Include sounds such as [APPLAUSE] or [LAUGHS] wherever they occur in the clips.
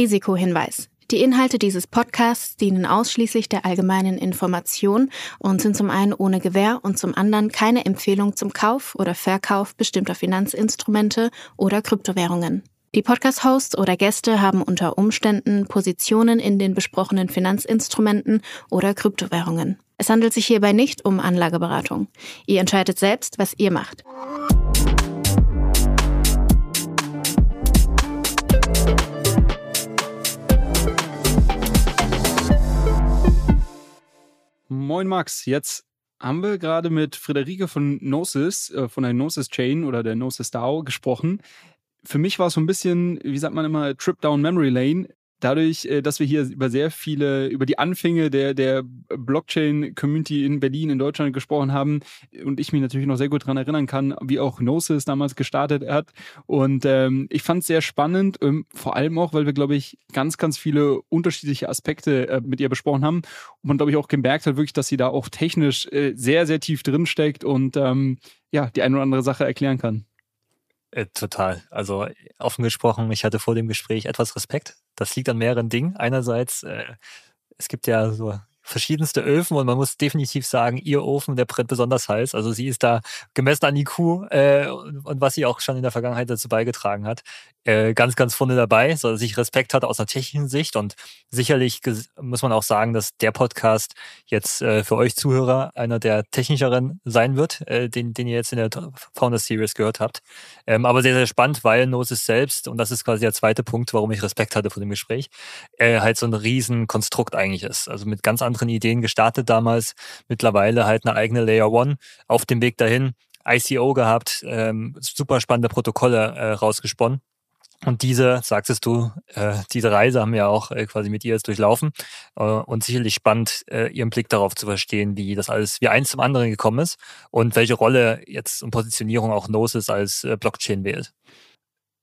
Risikohinweis. Die Inhalte dieses Podcasts dienen ausschließlich der allgemeinen Information und sind zum einen ohne Gewähr und zum anderen keine Empfehlung zum Kauf oder Verkauf bestimmter Finanzinstrumente oder Kryptowährungen. Die Podcast-Hosts oder Gäste haben unter Umständen Positionen in den besprochenen Finanzinstrumenten oder Kryptowährungen. Es handelt sich hierbei nicht um Anlageberatung. Ihr entscheidet selbst, was ihr macht. Moin Max, jetzt haben wir gerade mit Friederike von Gnosis, äh, von der Gnosis Chain oder der Gnosis DAO gesprochen. Für mich war es so ein bisschen, wie sagt man immer, Trip Down Memory Lane dadurch, äh, dass wir hier über sehr viele, über die Anfänge der, der Blockchain-Community in Berlin, in Deutschland gesprochen haben und ich mich natürlich noch sehr gut daran erinnern kann, wie auch Gnosis damals gestartet hat. Und ähm, ich fand es sehr spannend, ähm, vor allem auch, weil wir, glaube ich, ganz, ganz viele unterschiedliche Aspekte äh, mit ihr besprochen haben und man, glaube ich, auch gemerkt hat, wirklich, dass sie da auch technisch äh, sehr, sehr tief drin steckt und ähm, ja, die eine oder andere Sache erklären kann. Äh, total. Also offen gesprochen, ich hatte vor dem Gespräch etwas Respekt. Das liegt an mehreren Dingen. Einerseits, äh, es gibt ja so verschiedenste Öfen und man muss definitiv sagen, ihr Ofen, der brennt besonders heiß. Also sie ist da gemessen an IQ äh, und, was sie auch schon in der Vergangenheit dazu beigetragen hat, äh, ganz, ganz vorne dabei, so dass ich Respekt hatte aus einer technischen Sicht und sicherlich muss man auch sagen, dass der Podcast jetzt äh, für euch Zuhörer einer der technischeren sein wird, äh, den, den ihr jetzt in der Founder Series gehört habt. Ähm, aber sehr, sehr spannend, weil Gnosis selbst, und das ist quasi der zweite Punkt, warum ich Respekt hatte vor dem Gespräch, äh, halt so ein Riesenkonstrukt eigentlich ist. Also mit ganz anderen Ideen gestartet damals, mittlerweile halt eine eigene Layer One auf dem Weg dahin. ICO gehabt, ähm, super spannende Protokolle äh, rausgesponnen. Und diese, sagtest du, äh, diese Reise haben wir auch äh, quasi mit ihr jetzt durchlaufen äh, und sicherlich spannend, äh, ihren Blick darauf zu verstehen, wie das alles, wie eins zum anderen gekommen ist und welche Rolle jetzt und Positionierung auch Gnosis als äh, Blockchain wählt.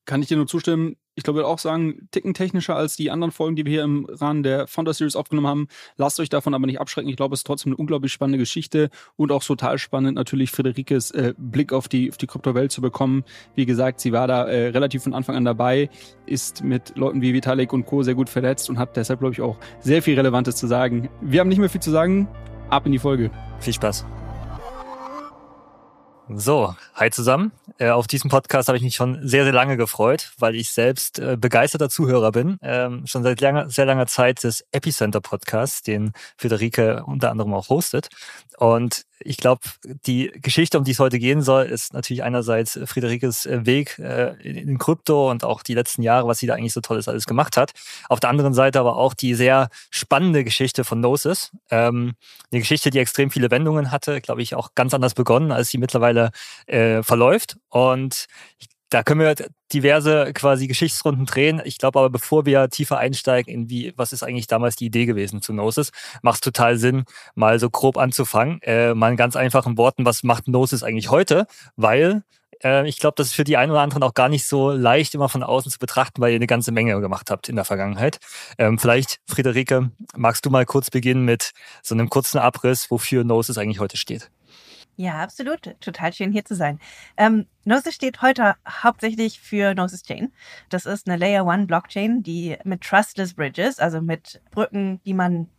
Kann ich dir nur zustimmen. Ich glaube, ich würde auch sagen, ticken technischer als die anderen Folgen, die wir hier im Rahmen der Founder Series aufgenommen haben. Lasst euch davon aber nicht abschrecken. Ich glaube, es ist trotzdem eine unglaublich spannende Geschichte und auch total spannend, natürlich Friederikes äh, Blick auf die, auf die Kryptowelt zu bekommen. Wie gesagt, sie war da äh, relativ von Anfang an dabei, ist mit Leuten wie Vitalik und Co. sehr gut verletzt und hat deshalb, glaube ich, auch sehr viel Relevantes zu sagen. Wir haben nicht mehr viel zu sagen. Ab in die Folge. Viel Spaß. So, hi zusammen. Äh, auf diesem Podcast habe ich mich schon sehr, sehr lange gefreut, weil ich selbst äh, begeisterter Zuhörer bin. Ähm, schon seit langer, sehr langer Zeit des Epicenter Podcasts, den Friederike unter anderem auch hostet. Und ich glaube, die Geschichte, um die es heute gehen soll, ist natürlich einerseits Friederikes äh, Weg äh, in Krypto und auch die letzten Jahre, was sie da eigentlich so tolles alles gemacht hat. Auf der anderen Seite aber auch die sehr spannende Geschichte von Gnosis. Ähm, eine Geschichte, die extrem viele Wendungen hatte, glaube ich, auch ganz anders begonnen, als sie mittlerweile äh, verläuft. Und ich da können wir diverse quasi Geschichtsrunden drehen. Ich glaube aber, bevor wir tiefer einsteigen in wie, was ist eigentlich damals die Idee gewesen zu Gnosis, macht es total Sinn, mal so grob anzufangen. Äh, mal in ganz einfachen Worten, was macht Gnosis eigentlich heute? Weil äh, ich glaube, das ist für die einen oder anderen auch gar nicht so leicht, immer von außen zu betrachten, weil ihr eine ganze Menge gemacht habt in der Vergangenheit. Ähm, vielleicht, Friederike, magst du mal kurz beginnen mit so einem kurzen Abriss, wofür Gnosis eigentlich heute steht? Ja, absolut. Total schön hier zu sein. Ähm, Gnosis steht heute hauptsächlich für Gnosis Chain. Das ist eine Layer One Blockchain, die mit Trustless Bridges, also mit Brücken, die man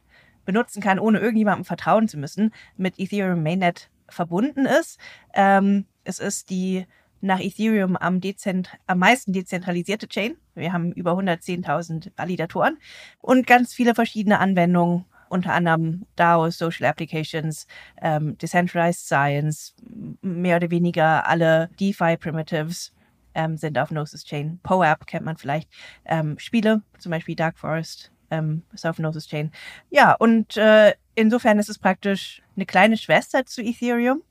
benutzen kann, ohne irgendjemandem vertrauen zu müssen, mit Ethereum Mainnet verbunden ist. Ähm, es ist die nach Ethereum am, dezent am meisten dezentralisierte Chain. Wir haben über 110.000 Validatoren und ganz viele verschiedene Anwendungen unter anderem DAOs, Social Applications, ähm, Decentralized Science, mehr oder weniger alle DeFi-Primitives ähm, sind auf Gnosis Chain. PoApp kennt man vielleicht. Ähm, Spiele, zum Beispiel Dark Forest, ähm, ist auf Gnosis Chain. Ja, und äh, insofern ist es praktisch eine kleine Schwester zu Ethereum,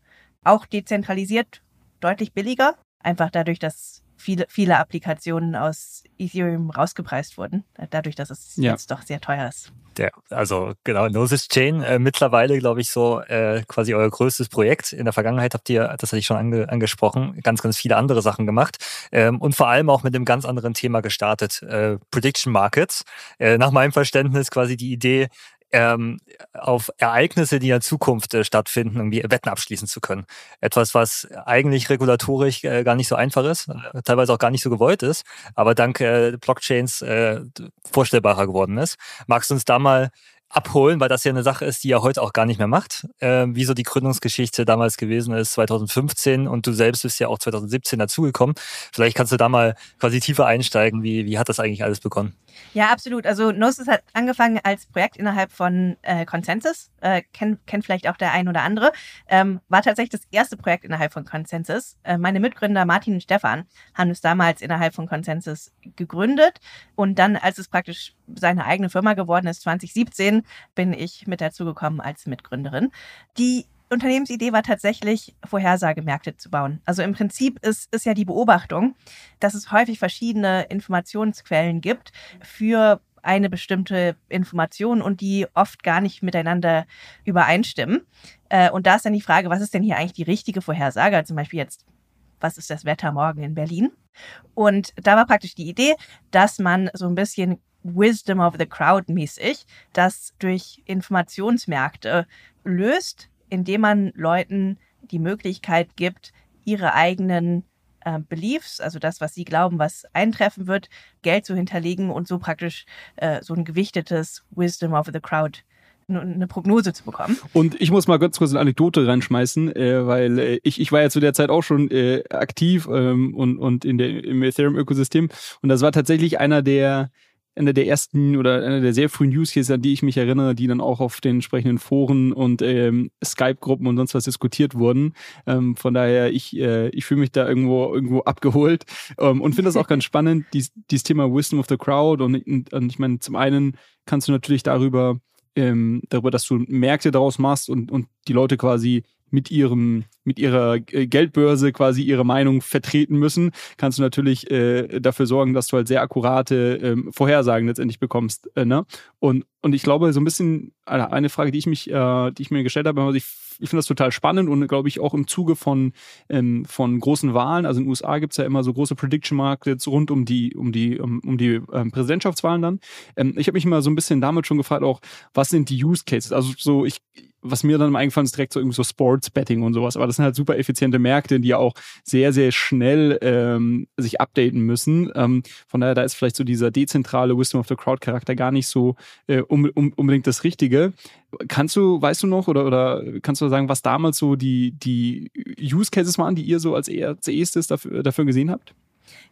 auch dezentralisiert, deutlich billiger. Einfach dadurch, dass viele, viele Applikationen aus Ethereum rausgepreist wurden, dadurch, dass es ja. jetzt doch sehr teuer ist. Der, also genau, Gnosis Chain, äh, mittlerweile, glaube ich, so äh, quasi euer größtes Projekt. In der Vergangenheit habt ihr, das hatte ich schon ange, angesprochen, ganz, ganz viele andere Sachen gemacht ähm, und vor allem auch mit einem ganz anderen Thema gestartet, äh, Prediction Markets. Äh, nach meinem Verständnis quasi die Idee, ähm, auf Ereignisse, die in der Zukunft äh, stattfinden, irgendwie Wetten abschließen zu können. Etwas, was eigentlich regulatorisch äh, gar nicht so einfach ist, äh, teilweise auch gar nicht so gewollt ist, aber dank äh, Blockchains äh, vorstellbarer geworden ist. Magst du uns da mal abholen, weil das ja eine Sache ist, die er heute auch gar nicht mehr macht, äh, wie so die Gründungsgeschichte damals gewesen ist, 2015 und du selbst bist ja auch 2017 dazugekommen. Vielleicht kannst du da mal quasi tiefer einsteigen, wie, wie hat das eigentlich alles begonnen? Ja, absolut. Also Gnosis hat angefangen als Projekt innerhalb von äh, Consensus, äh, kennt, kennt vielleicht auch der ein oder andere, ähm, war tatsächlich das erste Projekt innerhalb von Consensus. Äh, meine Mitgründer Martin und Stefan haben es damals innerhalb von Consensus gegründet und dann, als es praktisch seine eigene Firma geworden ist, 2017, bin ich mit dazu gekommen als Mitgründerin. Die Unternehmensidee war tatsächlich, Vorhersagemärkte zu bauen. Also im Prinzip ist, ist ja die Beobachtung, dass es häufig verschiedene Informationsquellen gibt für eine bestimmte Information und die oft gar nicht miteinander übereinstimmen. Äh, und da ist dann die Frage, was ist denn hier eigentlich die richtige Vorhersage? Also zum Beispiel jetzt, was ist das Wetter morgen in Berlin? Und da war praktisch die Idee, dass man so ein bisschen Wisdom of the Crowd mäßig das durch Informationsmärkte löst, indem man Leuten die Möglichkeit gibt, ihre eigenen äh, Beliefs, also das, was sie glauben, was eintreffen wird, Geld zu hinterlegen und so praktisch äh, so ein gewichtetes Wisdom of the Crowd eine Prognose zu bekommen. Und ich muss mal ganz kurz eine Anekdote reinschmeißen, äh, weil äh, ich, ich war ja zu der Zeit auch schon äh, aktiv ähm, und, und in der, im Ethereum-Ökosystem und das war tatsächlich einer der einer der ersten oder einer der sehr frühen Use Cases, an die ich mich erinnere, die dann auch auf den entsprechenden Foren und ähm, Skype-Gruppen und sonst was diskutiert wurden. Ähm, von daher, ich, äh, ich fühle mich da irgendwo, irgendwo abgeholt ähm, und finde das auch [LAUGHS] ganz spannend, dies, dieses Thema Wisdom of the Crowd. Und, und, und ich meine, zum einen kannst du natürlich darüber, ähm, darüber, dass du Märkte daraus machst und, und die Leute quasi mit ihrem mit ihrer äh, Geldbörse quasi ihre Meinung vertreten müssen, kannst du natürlich äh, dafür sorgen, dass du halt sehr akkurate ähm, Vorhersagen letztendlich bekommst. Äh, ne? Und und ich glaube so ein bisschen eine Frage, die ich mich, äh, die ich mir gestellt habe, also ich, ich finde das total spannend und glaube ich auch im Zuge von ähm, von großen Wahlen. Also in den USA gibt es ja immer so große Prediction Markets rund um die um die um, um die ähm, Präsidentschaftswahlen dann. Ähm, ich habe mich immer so ein bisschen damit schon gefragt, auch was sind die Use Cases? Also so ich was mir dann eingefallen ist, direkt so irgendwie so Sports Betting und sowas. Aber das sind halt super effiziente Märkte, die ja auch sehr, sehr schnell ähm, sich updaten müssen. Ähm, von daher, da ist vielleicht so dieser dezentrale Wisdom of the Crowd Charakter gar nicht so äh, um, um, unbedingt das Richtige. Kannst du, weißt du noch, oder, oder kannst du sagen, was damals so die, die Use Cases waren, die ihr so als erstes dafür, dafür gesehen habt?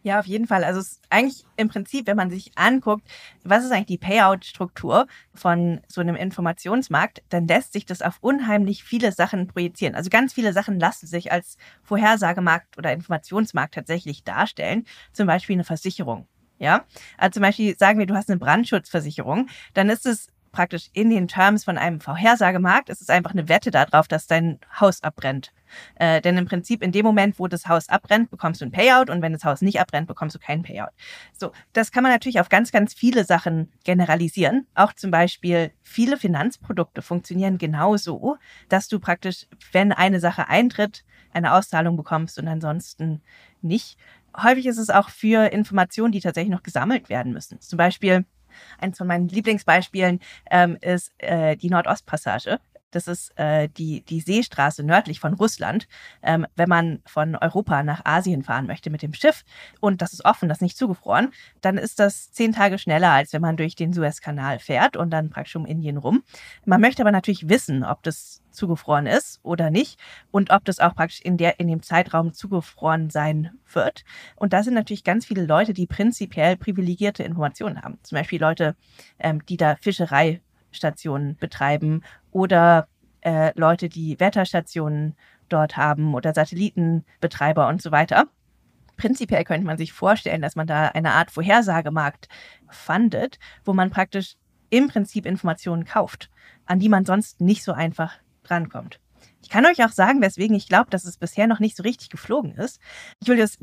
Ja, auf jeden Fall. Also es ist eigentlich im Prinzip, wenn man sich anguckt, was ist eigentlich die Payout-Struktur von so einem Informationsmarkt, dann lässt sich das auf unheimlich viele Sachen projizieren. Also ganz viele Sachen lassen sich als Vorhersagemarkt oder Informationsmarkt tatsächlich darstellen. Zum Beispiel eine Versicherung. Ja, also zum Beispiel sagen wir, du hast eine Brandschutzversicherung, dann ist es praktisch in den Terms von einem Vorhersagemarkt, es ist einfach eine Wette darauf, dass dein Haus abbrennt. Äh, denn im Prinzip in dem Moment, wo das Haus abbrennt, bekommst du ein Payout und wenn das Haus nicht abbrennt, bekommst du keinen Payout. So, das kann man natürlich auf ganz, ganz viele Sachen generalisieren. Auch zum Beispiel viele Finanzprodukte funktionieren genauso, dass du praktisch, wenn eine Sache eintritt, eine Auszahlung bekommst und ansonsten nicht. Häufig ist es auch für Informationen, die tatsächlich noch gesammelt werden müssen. Zum Beispiel Eins von meinen Lieblingsbeispielen ähm, ist äh, die Nordostpassage. Das ist äh, die, die Seestraße nördlich von Russland. Ähm, wenn man von Europa nach Asien fahren möchte mit dem Schiff und das ist offen, das ist nicht zugefroren, dann ist das zehn Tage schneller, als wenn man durch den Suezkanal fährt und dann praktisch um Indien rum. Man möchte aber natürlich wissen, ob das zugefroren ist oder nicht und ob das auch praktisch in, der, in dem Zeitraum zugefroren sein wird. Und da sind natürlich ganz viele Leute, die prinzipiell privilegierte Informationen haben. Zum Beispiel Leute, ähm, die da Fischereistationen betreiben oder äh, Leute, die Wetterstationen dort haben oder Satellitenbetreiber und so weiter. Prinzipiell könnte man sich vorstellen, dass man da eine Art Vorhersagemarkt fandet, wo man praktisch im Prinzip Informationen kauft, an die man sonst nicht so einfach drankommt. Ich kann euch auch sagen, weswegen ich glaube, dass es bisher noch nicht so richtig geflogen ist. Julius,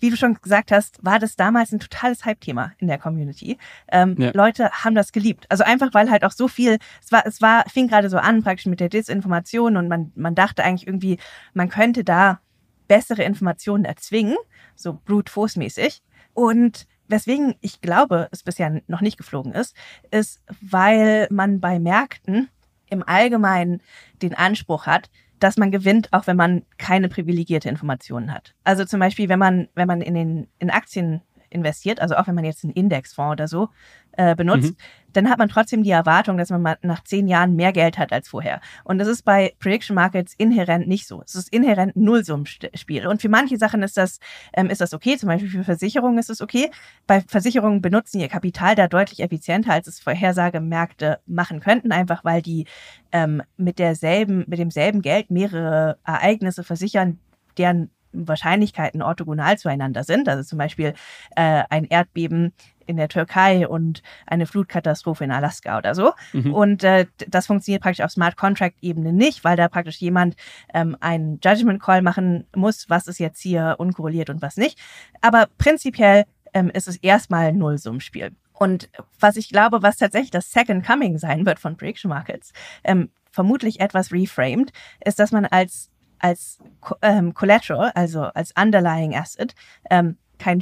wie du schon gesagt hast, war das damals ein totales Hype-Thema in der Community. Ähm, ja. Leute haben das geliebt. Also einfach, weil halt auch so viel, es war, es war, fing gerade so an, praktisch mit der Disinformation und man, man dachte eigentlich irgendwie, man könnte da bessere Informationen erzwingen, so brute force mäßig. Und weswegen ich glaube, es bisher noch nicht geflogen ist, ist, weil man bei Märkten im Allgemeinen den Anspruch hat, dass man gewinnt, auch wenn man keine privilegierte Informationen hat. Also zum Beispiel, wenn man, wenn man in den, in Aktien investiert, also auch wenn man jetzt einen Indexfonds oder so äh, benutzt, mhm. Dann hat man trotzdem die Erwartung, dass man mal nach zehn Jahren mehr Geld hat als vorher. Und das ist bei Prediction Markets inhärent nicht so. Es ist inhärent Nullsummenspiel. Und für manche Sachen ist das, ähm, ist das okay. Zum Beispiel für Versicherungen ist es okay. Bei Versicherungen benutzen ihr Kapital da deutlich effizienter, als es Vorhersagemärkte machen könnten, einfach weil die ähm, mit derselben, mit demselben Geld mehrere Ereignisse versichern, deren Wahrscheinlichkeiten orthogonal zueinander sind. Also zum Beispiel äh, ein Erdbeben in der Türkei und eine Flutkatastrophe in Alaska oder so. Mhm. Und äh, das funktioniert praktisch auf Smart Contract-Ebene nicht, weil da praktisch jemand ähm, einen Judgment Call machen muss, was ist jetzt hier unkorreliert und was nicht. Aber prinzipiell ähm, ist es erstmal ein Nullsummspiel. Und was ich glaube, was tatsächlich das Second Coming sein wird von Prediction Markets, ähm, vermutlich etwas reframed, ist, dass man als als ähm, Collateral, also als Underlying Asset, ähm, kein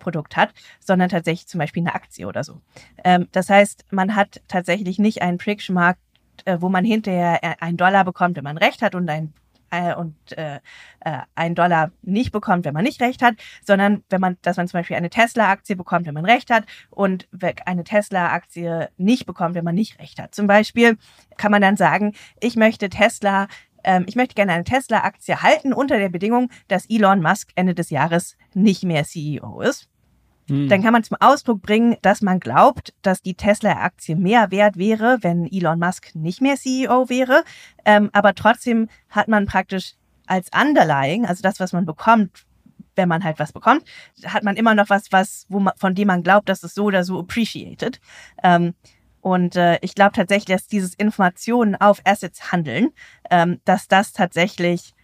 Fiat-Produkt hat, sondern tatsächlich zum Beispiel eine Aktie oder so. Ähm, das heißt, man hat tatsächlich nicht einen Prediction-Markt, äh, wo man hinterher äh, einen Dollar bekommt, wenn man recht hat und ein äh, und äh, äh, einen Dollar nicht bekommt, wenn man nicht recht hat, sondern wenn man, dass man zum Beispiel eine Tesla-Aktie bekommt, wenn man recht hat und eine Tesla-Aktie nicht bekommt, wenn man nicht recht hat. Zum Beispiel kann man dann sagen, ich möchte Tesla ähm, ich möchte gerne eine Tesla-Aktie halten unter der Bedingung, dass Elon Musk Ende des Jahres nicht mehr CEO ist. Hm. Dann kann man zum Ausdruck bringen, dass man glaubt, dass die Tesla-Aktie mehr wert wäre, wenn Elon Musk nicht mehr CEO wäre. Ähm, aber trotzdem hat man praktisch als Underlying, also das, was man bekommt, wenn man halt was bekommt, hat man immer noch was, was, wo man, von dem man glaubt, dass es so oder so appreciated. Ähm, und äh, ich glaube tatsächlich, dass dieses Informationen auf Assets handeln, ähm, dass das tatsächlich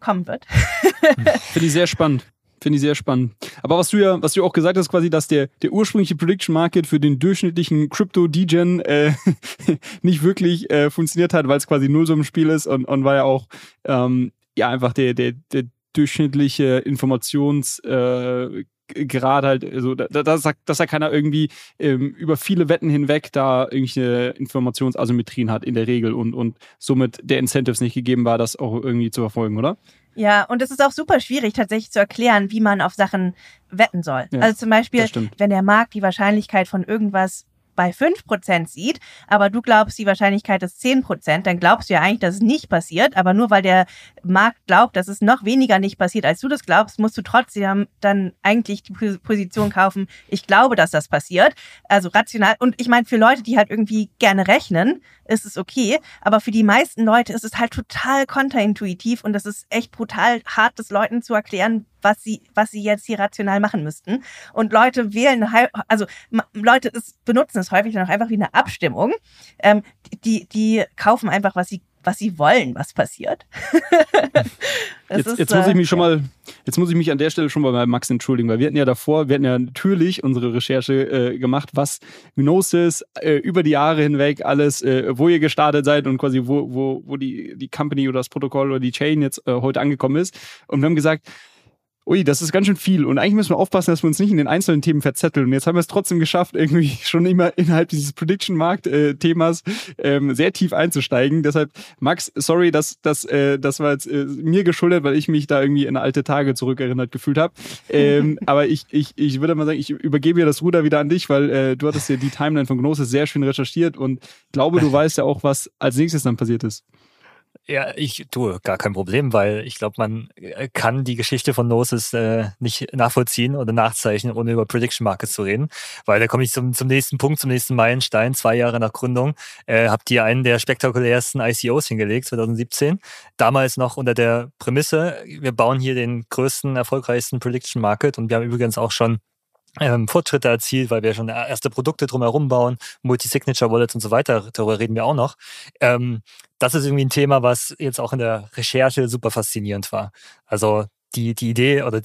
kommen wird. [LAUGHS] Finde ich sehr spannend. Finde ich sehr spannend. Aber was du ja, was du auch gesagt hast, quasi, dass der, der ursprüngliche Prediction Market für den durchschnittlichen Crypto Degen äh, [LAUGHS] nicht wirklich äh, funktioniert hat, weil es quasi null so ein Spiel ist und, und weil ja auch ähm, ja einfach der, der, der durchschnittliche Informations äh, gerade halt, also da, da, sagt, dass da keiner irgendwie ähm, über viele Wetten hinweg da irgendwelche Informationsasymmetrien hat in der Regel und, und somit der Incentives nicht gegeben war, das auch irgendwie zu verfolgen, oder? Ja, und es ist auch super schwierig tatsächlich zu erklären, wie man auf Sachen wetten soll. Ja, also zum Beispiel, wenn der Markt die Wahrscheinlichkeit von irgendwas bei 5% sieht, aber du glaubst, die Wahrscheinlichkeit ist 10%, dann glaubst du ja eigentlich, dass es nicht passiert, aber nur weil der Markt glaubt, dass es noch weniger nicht passiert, als du das glaubst, musst du trotzdem dann eigentlich die Position kaufen, ich glaube, dass das passiert. Also rational. Und ich meine, für Leute, die halt irgendwie gerne rechnen, ist es okay, aber für die meisten Leute ist es halt total kontraintuitiv und das ist echt brutal hart, das Leuten zu erklären, was sie, was sie jetzt hier rational machen müssten. Und Leute wählen, also Leute benutzen es häufig dann auch einfach wie eine Abstimmung. Ähm, die, die kaufen einfach, was sie was sie wollen, was passiert. [LAUGHS] jetzt, ist, jetzt muss ich mich äh, schon mal, jetzt muss ich mich an der Stelle schon mal bei Max entschuldigen, weil wir hatten ja davor, wir hatten ja natürlich unsere Recherche äh, gemacht, was Gnosis äh, über die Jahre hinweg alles, äh, wo ihr gestartet seid und quasi wo, wo, wo die, die Company oder das Protokoll oder die Chain jetzt äh, heute angekommen ist. Und wir haben gesagt, ui, das ist ganz schön viel. Und eigentlich müssen wir aufpassen, dass wir uns nicht in den einzelnen Themen verzetteln. Und jetzt haben wir es trotzdem geschafft, irgendwie [LAUGHS] schon immer innerhalb dieses Prediction-Markt-Themas ähm, sehr tief einzusteigen. Deshalb, Max, sorry, dass das, äh, das war jetzt äh, mir geschuldet, weil ich mich da irgendwie in alte Tage zurückerinnert gefühlt habe. Ähm, [LAUGHS] aber ich, ich, ich würde mal sagen, ich übergebe ja das Ruder wieder an dich, weil äh, du hattest ja die Timeline von Gnosis sehr schön recherchiert und glaube, du [LAUGHS] weißt ja auch, was als nächstes dann passiert ist. Ja, ich tue gar kein Problem, weil ich glaube, man äh, kann die Geschichte von Gnosis äh, nicht nachvollziehen oder nachzeichnen, ohne über Prediction Markets zu reden. Weil da komme ich zum, zum nächsten Punkt, zum nächsten Meilenstein. Zwei Jahre nach Gründung äh, habt ihr einen der spektakulärsten ICOs hingelegt, 2017. Damals noch unter der Prämisse, wir bauen hier den größten, erfolgreichsten Prediction Market und wir haben übrigens auch schon ähm, Fortschritte erzielt, weil wir schon erste Produkte drumherum bauen, Multi-Signature-Wallets und so weiter, darüber reden wir auch noch. Ähm, das ist irgendwie ein Thema, was jetzt auch in der Recherche super faszinierend war. Also die, die Idee oder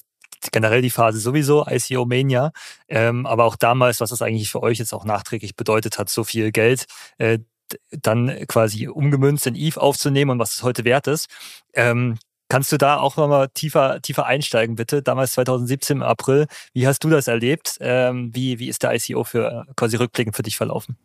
generell die Phase sowieso, ICO Mania, ähm, aber auch damals, was das eigentlich für euch jetzt auch nachträglich bedeutet hat, so viel Geld äh, dann quasi umgemünzt in Eve aufzunehmen und was es heute wert ist. Ähm, Kannst du da auch nochmal tiefer, tiefer einsteigen, bitte? Damals 2017 im April. Wie hast du das erlebt? Ähm, wie, wie ist der ICO für quasi rückblickend für dich verlaufen?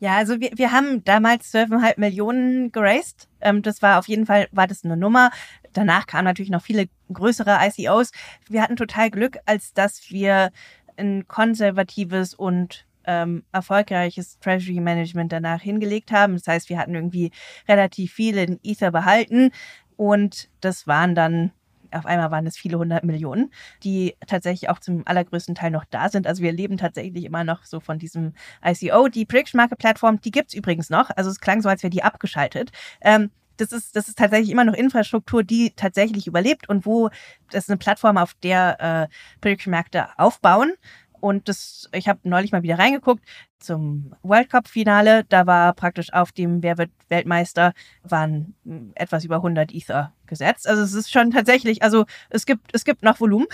Ja, also wir, wir haben damals 12,5 Millionen geraced. Ähm, das war auf jeden Fall, war das eine Nummer. Danach kamen natürlich noch viele größere ICOs. Wir hatten total Glück, als dass wir ein konservatives und ähm, erfolgreiches Treasury Management danach hingelegt haben. Das heißt, wir hatten irgendwie relativ viel in Ether behalten und das waren dann auf einmal waren es viele hundert Millionen, die tatsächlich auch zum allergrößten Teil noch da sind. Also wir leben tatsächlich immer noch so von diesem ICO. Die Prediction Market Plattform, die gibt's übrigens noch. Also es klang so, als wäre die abgeschaltet. Ähm, das ist, das ist tatsächlich immer noch Infrastruktur, die tatsächlich überlebt und wo das ist eine Plattform, auf der äh, Prediction-Märkte aufbauen. Und das, ich habe neulich mal wieder reingeguckt zum World Cup Finale. Da war praktisch auf dem Wer wird Weltmeister waren hm, etwas über 100 Ether gesetzt. Also es ist schon tatsächlich, also es gibt es gibt noch Volumen,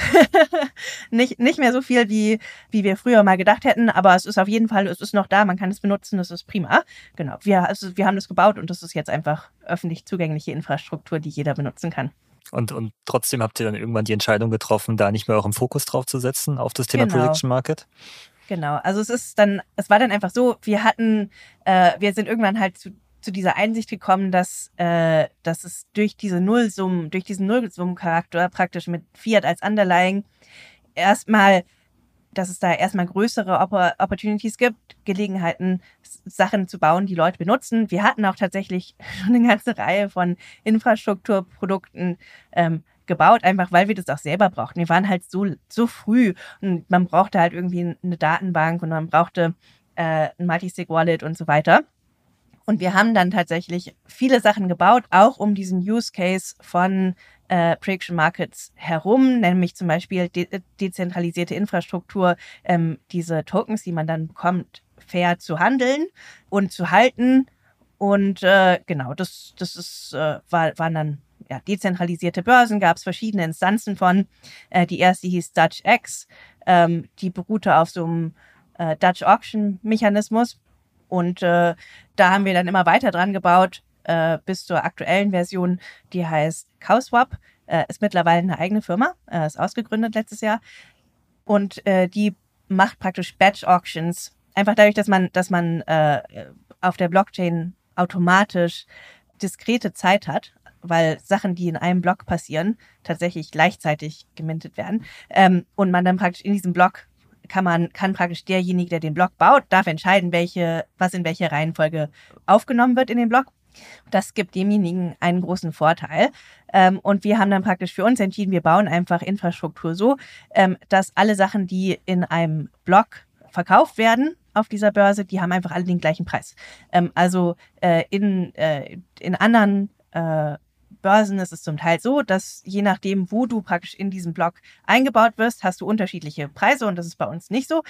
[LAUGHS] nicht nicht mehr so viel wie wie wir früher mal gedacht hätten, aber es ist auf jeden Fall es ist noch da. Man kann es benutzen, das ist prima. Genau, wir also wir haben das gebaut und das ist jetzt einfach öffentlich zugängliche Infrastruktur, die jeder benutzen kann. Und, und trotzdem habt ihr dann irgendwann die Entscheidung getroffen, da nicht mehr euren Fokus drauf zu setzen, auf das Thema genau. Prediction Market? Genau, also es ist dann, es war dann einfach so, wir hatten, äh, wir sind irgendwann halt zu, zu dieser Einsicht gekommen, dass, äh, dass es durch diese Nullsummen, durch diesen Nullsummencharakter praktisch mit Fiat als Underlying erstmal dass es da erstmal größere Opportunities gibt, Gelegenheiten, Sachen zu bauen, die Leute benutzen. Wir hatten auch tatsächlich [LAUGHS] schon eine ganze Reihe von Infrastrukturprodukten ähm, gebaut, einfach weil wir das auch selber brauchten. Wir waren halt so, so früh und man brauchte halt irgendwie eine Datenbank und man brauchte äh, ein Multisig-Wallet und so weiter. Und wir haben dann tatsächlich viele Sachen gebaut, auch um diesen Use Case von äh, Prediction Markets herum, nämlich zum Beispiel de dezentralisierte Infrastruktur, ähm, diese Tokens, die man dann bekommt, fair zu handeln und zu halten. Und äh, genau, das, das ist, äh, war, waren dann ja, dezentralisierte Börsen, gab es verschiedene Instanzen von. Äh, die erste hieß Dutch X, ähm, die beruhte auf so einem äh, Dutch Auction Mechanismus. Und äh, da haben wir dann immer weiter dran gebaut, äh, bis zur aktuellen Version, die heißt CowSwap, äh, ist mittlerweile eine eigene Firma, äh, ist ausgegründet letztes Jahr. Und äh, die macht praktisch Batch Auctions. Einfach dadurch, dass man, dass man äh, auf der Blockchain automatisch diskrete Zeit hat, weil Sachen, die in einem Block passieren, tatsächlich gleichzeitig gemintet werden. Ähm, und man dann praktisch in diesem Block kann man, kann praktisch derjenige, der den Block baut, darf entscheiden, welche, was in welcher Reihenfolge aufgenommen wird in den Block. Das gibt demjenigen einen großen Vorteil. Ähm, und wir haben dann praktisch für uns entschieden, wir bauen einfach Infrastruktur so, ähm, dass alle Sachen, die in einem Block verkauft werden auf dieser Börse, die haben einfach alle den gleichen Preis. Ähm, also äh, in, äh, in anderen äh, Börsen ist es zum Teil so, dass je nachdem, wo du praktisch in diesem Block eingebaut wirst, hast du unterschiedliche Preise und das ist bei uns nicht so.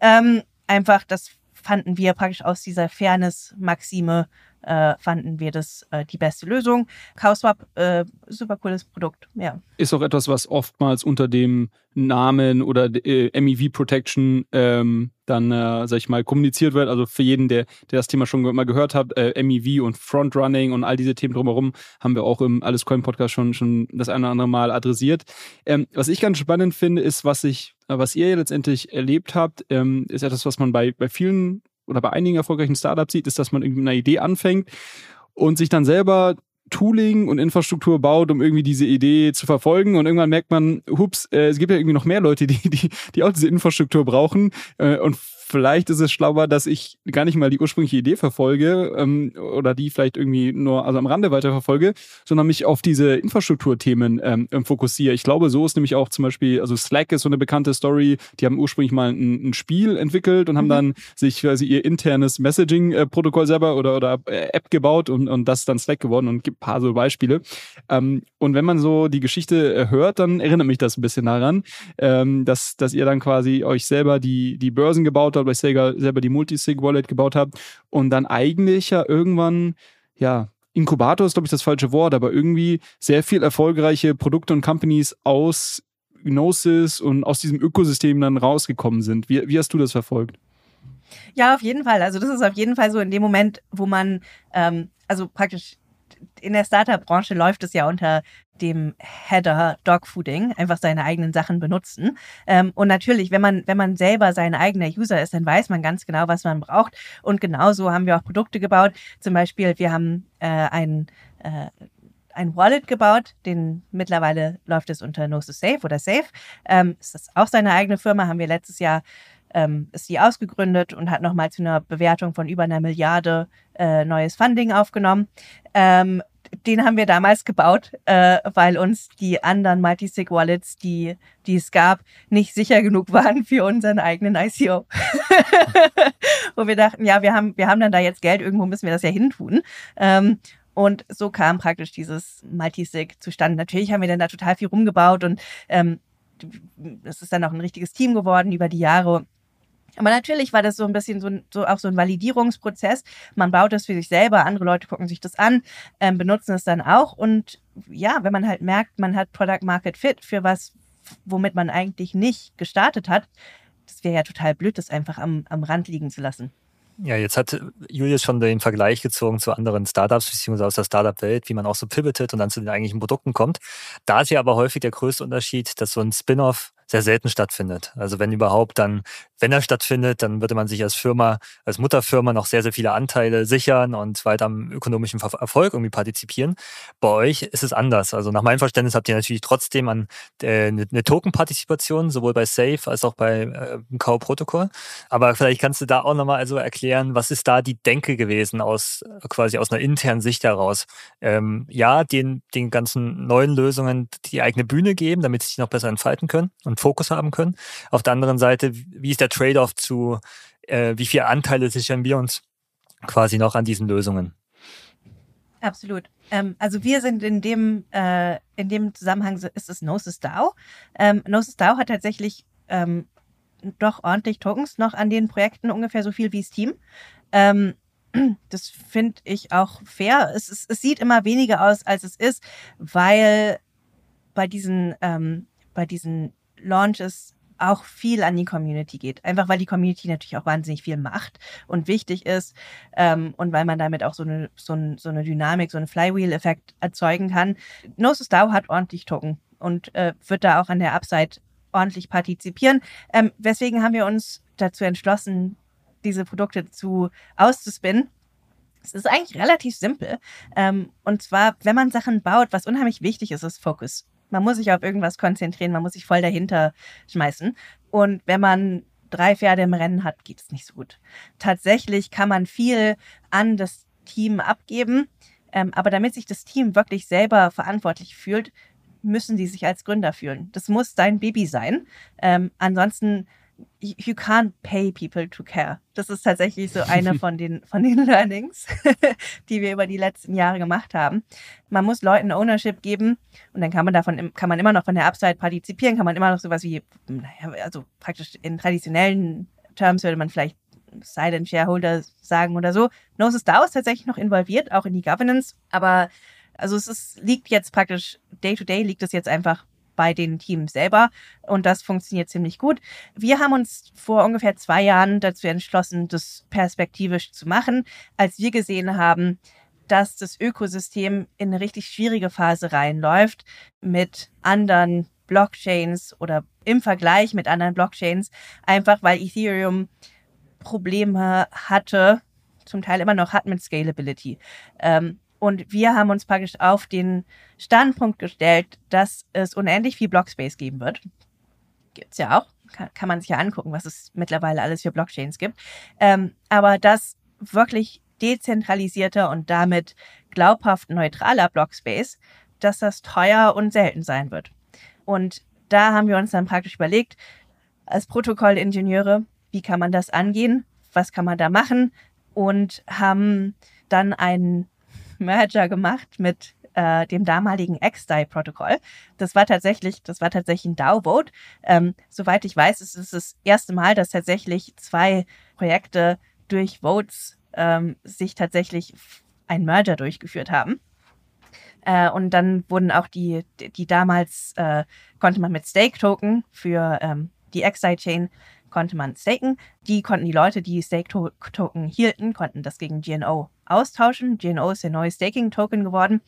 Ähm, einfach, das fanden wir praktisch aus dieser Fairness-Maxime äh, fanden wir das äh, die beste Lösung. CowSwap, äh, super cooles Produkt, ja. Ist auch etwas, was oftmals unter dem Namen oder äh, MEV Protection ähm, dann, äh, sag ich mal, kommuniziert wird. Also für jeden, der, der das Thema schon mal gehört hat, äh, MEV und Frontrunning und all diese Themen drumherum haben wir auch im Alles Coin Podcast schon, schon das eine oder andere Mal adressiert. Ähm, was ich ganz spannend finde, ist, was ich, was ihr letztendlich erlebt habt, ähm, ist etwas, was man bei, bei vielen oder bei einigen erfolgreichen Startups sieht, ist, dass man irgendwie eine Idee anfängt und sich dann selber Tooling und Infrastruktur baut, um irgendwie diese Idee zu verfolgen. Und irgendwann merkt man, hups, äh, es gibt ja irgendwie noch mehr Leute, die, die, die auch diese Infrastruktur brauchen. Äh, und vielleicht ist es schlauer, dass ich gar nicht mal die ursprüngliche Idee verfolge ähm, oder die vielleicht irgendwie nur also am Rande weiterverfolge, sondern mich auf diese Infrastrukturthemen ähm, fokussiere. Ich glaube, so ist nämlich auch zum Beispiel, also Slack ist so eine bekannte Story, die haben ursprünglich mal ein, ein Spiel entwickelt und haben mhm. dann sich quasi ihr internes Messaging-Protokoll selber oder, oder äh, App gebaut und, und das ist dann Slack geworden und gibt ein paar so Beispiele. Ähm, und wenn man so die Geschichte äh, hört, dann erinnert mich das ein bisschen daran, ähm, dass, dass ihr dann quasi euch selber die, die Börsen gebaut habt, weil ich selber, selber die Multisig-Wallet gebaut habe und dann eigentlich ja irgendwann, ja, Inkubator ist, glaube ich, das falsche Wort, aber irgendwie sehr viel erfolgreiche Produkte und Companies aus Gnosis und aus diesem Ökosystem dann rausgekommen sind. Wie, wie hast du das verfolgt? Ja, auf jeden Fall. Also das ist auf jeden Fall so in dem Moment, wo man, ähm, also praktisch in der Startup-Branche läuft es ja unter dem Header Dogfooding, einfach seine eigenen Sachen benutzen. Ähm, und natürlich, wenn man, wenn man selber sein eigener User ist, dann weiß man ganz genau, was man braucht. Und genauso haben wir auch Produkte gebaut. Zum Beispiel, wir haben äh, ein, äh, ein Wallet gebaut, den mittlerweile läuft es unter Gnosis Safe oder Safe. Ähm, ist das auch seine eigene Firma, haben wir letztes Jahr ähm, ist sie ausgegründet und hat nochmal zu einer Bewertung von über einer Milliarde äh, neues Funding aufgenommen. Ähm, den haben wir damals gebaut, äh, weil uns die anderen Multisig-Wallets, die, die es gab, nicht sicher genug waren für unseren eigenen ICO. [LAUGHS] Wo wir dachten, ja, wir haben, wir haben dann da jetzt Geld, irgendwo müssen wir das ja hintun. Ähm, und so kam praktisch dieses Multisig zustande. Natürlich haben wir dann da total viel rumgebaut und ähm, es ist dann auch ein richtiges Team geworden über die Jahre. Aber natürlich war das so ein bisschen so, so auch so ein Validierungsprozess. Man baut das für sich selber, andere Leute gucken sich das an, ähm, benutzen es dann auch. Und ja, wenn man halt merkt, man hat Product Market Fit für was, womit man eigentlich nicht gestartet hat, das wäre ja total blöd, das einfach am, am Rand liegen zu lassen. Ja, jetzt hat Julius schon den Vergleich gezogen zu anderen Startups, beziehungsweise aus der Startup-Welt, wie man auch so pivotet und dann zu den eigentlichen Produkten kommt. Da ist ja aber häufig der größte Unterschied, dass so ein Spin-off sehr selten stattfindet. Also wenn überhaupt, dann, wenn er stattfindet, dann würde man sich als Firma, als Mutterfirma noch sehr, sehr viele Anteile sichern und weiter am ökonomischen Erfolg irgendwie partizipieren. Bei euch ist es anders. Also nach meinem Verständnis habt ihr natürlich trotzdem an äh, eine, eine Token-Partizipation, sowohl bei Safe als auch bei äh, Kao-Protokoll. Aber vielleicht kannst du da auch nochmal also erklären, was ist da die Denke gewesen aus quasi aus einer internen Sicht heraus? Ähm, ja, den, den ganzen neuen Lösungen die eigene Bühne geben, damit sie sich noch besser entfalten können und Fokus haben können. Auf der anderen Seite, wie ist der Trade-off zu, äh, wie viele Anteile sichern wir uns quasi noch an diesen Lösungen? Absolut. Ähm, also wir sind in dem, äh, in dem Zusammenhang ist es Gnosis DAO. Ähm, Gnosis DAO hat tatsächlich ähm, doch ordentlich Tokens noch an den Projekten, ungefähr so viel wie Steam. Ähm, [CLEARS THROAT] das finde ich auch fair. Es, es, es, sieht immer weniger aus, als es ist, weil bei diesen, ähm, bei diesen Launches auch viel an die Community geht. Einfach weil die Community natürlich auch wahnsinnig viel macht und wichtig ist ähm, und weil man damit auch so eine, so, ein, so eine Dynamik, so einen Flywheel-Effekt erzeugen kann. Gnosis DAO hat ordentlich Token und äh, wird da auch an der Upside ordentlich partizipieren. Ähm, weswegen haben wir uns dazu entschlossen, diese Produkte zu auszuspinnen. Es ist eigentlich relativ simpel. Ähm, und zwar, wenn man Sachen baut, was unheimlich wichtig ist, ist Focus. Man muss sich auf irgendwas konzentrieren, man muss sich voll dahinter schmeißen. Und wenn man drei Pferde im Rennen hat, geht es nicht so gut. Tatsächlich kann man viel an das Team abgeben, ähm, aber damit sich das Team wirklich selber verantwortlich fühlt, müssen sie sich als Gründer fühlen. Das muss dein Baby sein. Ähm, ansonsten you can't pay people to care. Das ist tatsächlich so eine [LAUGHS] von den, von den [LAUGHS] Learnings, die wir über die letzten Jahre gemacht haben. Man muss Leuten Ownership geben und dann kann man davon, kann man immer noch von der Upside partizipieren, kann man immer noch sowas wie, naja, also praktisch in traditionellen Terms würde man vielleicht Silent Shareholder sagen oder so. Gnosis DAO ist tatsächlich noch involviert, auch in die Governance, aber also es ist, liegt jetzt praktisch, day to day liegt es jetzt einfach bei den Teams selber und das funktioniert ziemlich gut. Wir haben uns vor ungefähr zwei Jahren dazu entschlossen, das perspektivisch zu machen, als wir gesehen haben, dass das Ökosystem in eine richtig schwierige Phase reinläuft mit anderen Blockchains oder im Vergleich mit anderen Blockchains, einfach weil Ethereum Probleme hatte, zum Teil immer noch hat mit Scalability. Ähm, und wir haben uns praktisch auf den Standpunkt gestellt, dass es unendlich viel Blockspace geben wird. Gibt's ja auch. Kann, kann man sich ja angucken, was es mittlerweile alles für Blockchains gibt. Ähm, aber dass wirklich dezentralisierter und damit glaubhaft neutraler Blockspace, dass das teuer und selten sein wird. Und da haben wir uns dann praktisch überlegt, als Protokollingenieure, wie kann man das angehen? Was kann man da machen? Und haben dann einen Merger gemacht mit äh, dem damaligen XDAI-Protokoll. Das war tatsächlich, das war tatsächlich ein DAO-Vote. Ähm, soweit ich weiß, ist es das erste Mal, dass tatsächlich zwei Projekte durch Votes ähm, sich tatsächlich ein Merger durchgeführt haben. Äh, und dann wurden auch die, die damals äh, konnte man mit Stake-Token für ähm, die XDAI-Chain konnte man staken. Die konnten die Leute, die Stake-Token hielten, konnten das gegen GNO austauschen. GNO ist der neue Staking-Token geworden.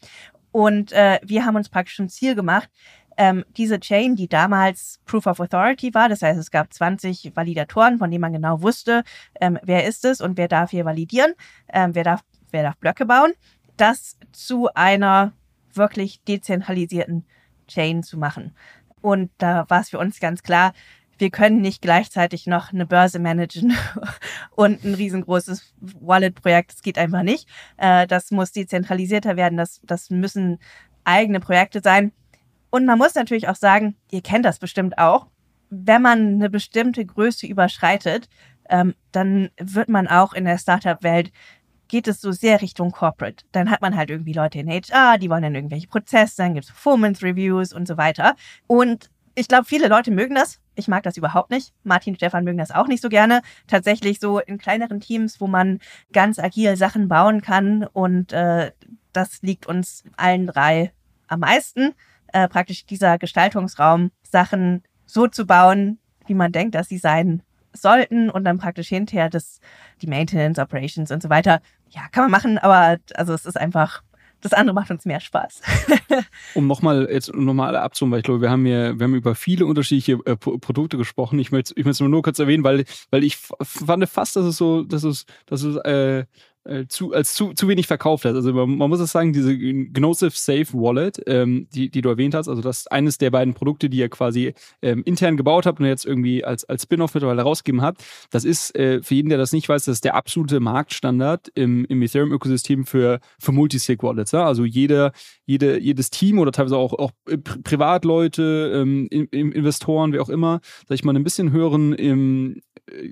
Und äh, wir haben uns praktisch ein Ziel gemacht, ähm, diese Chain, die damals Proof of Authority war, das heißt, es gab 20 Validatoren, von denen man genau wusste, ähm, wer ist es und wer darf hier validieren, ähm, wer, darf, wer darf Blöcke bauen, das zu einer wirklich dezentralisierten Chain zu machen. Und da war es für uns ganz klar, wir können nicht gleichzeitig noch eine Börse managen [LAUGHS] und ein riesengroßes Wallet-Projekt. Das geht einfach nicht. Äh, das muss dezentralisierter werden. Das, das müssen eigene Projekte sein. Und man muss natürlich auch sagen, ihr kennt das bestimmt auch, wenn man eine bestimmte Größe überschreitet, ähm, dann wird man auch in der Startup-Welt geht es so sehr Richtung Corporate. Dann hat man halt irgendwie Leute in HR, die wollen dann irgendwelche Prozesse, dann gibt es Performance Reviews und so weiter. Und ich glaube, viele Leute mögen das. Ich mag das überhaupt nicht. Martin und Stefan mögen das auch nicht so gerne. Tatsächlich so in kleineren Teams, wo man ganz agil Sachen bauen kann. Und äh, das liegt uns allen drei am meisten. Äh, praktisch dieser Gestaltungsraum, Sachen so zu bauen, wie man denkt, dass sie sein sollten und dann praktisch hinterher das, die Maintenance, Operations und so weiter. Ja, kann man machen, aber also es ist einfach, das andere macht uns mehr Spaß. [LAUGHS] um nochmal jetzt nochmal abzuholen, weil ich glaube, wir haben hier, wir haben über viele unterschiedliche äh, Produkte gesprochen. Ich möchte, ich möchte es nur kurz erwähnen, weil, weil ich fand fast, dass es so, dass es, dass es äh, äh, zu, als zu, zu wenig verkauft hat. Also man, man muss es sagen, diese Gnosif Safe Wallet, ähm, die, die du erwähnt hast, also das ist eines der beiden Produkte, die ihr quasi ähm, intern gebaut habt und jetzt irgendwie als, als Spin-off mittlerweile rausgegeben habt. Das ist, äh, für jeden, der das nicht weiß, das ist der absolute Marktstandard im, im Ethereum-Ökosystem für, für Multisig-Wallets. Ja? Also jede, jede, jedes Team oder teilweise auch, auch Privatleute, ähm, Investoren, wer auch immer, sag ich mal, ein bisschen höheren im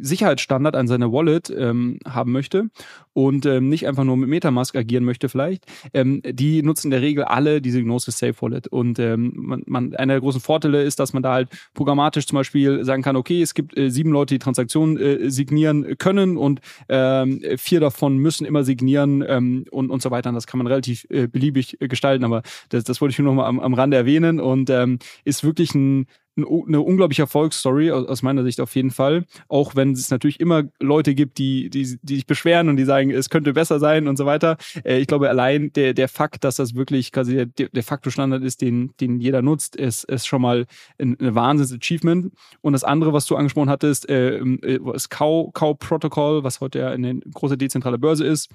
Sicherheitsstandard an seiner Wallet ähm, haben möchte und ähm, nicht einfach nur mit Metamask agieren möchte vielleicht, ähm, die nutzen in der Regel alle diese Gnosis Safe Wallet. Und ähm, man, man, einer der großen Vorteile ist, dass man da halt programmatisch zum Beispiel sagen kann, okay, es gibt äh, sieben Leute, die Transaktionen äh, signieren können und ähm, vier davon müssen immer signieren ähm, und, und so weiter. Und das kann man relativ äh, beliebig gestalten, aber das, das wollte ich nur noch mal am, am Rande erwähnen und ähm, ist wirklich ein, eine unglaubliche Erfolgsstory aus meiner Sicht auf jeden Fall. Auch wenn es natürlich immer Leute gibt, die, die, die sich beschweren und die sagen, es könnte besser sein und so weiter. Äh, ich glaube, allein der, der Fakt, dass das wirklich quasi der, der Facto-Standard ist, den, den jeder nutzt, ist, ist schon mal ein, ein Wahnsinns-Achievement. Und das andere, was du angesprochen hattest, äh, äh ist Cow, Cow Protocol, was heute ja eine große dezentrale Börse ist.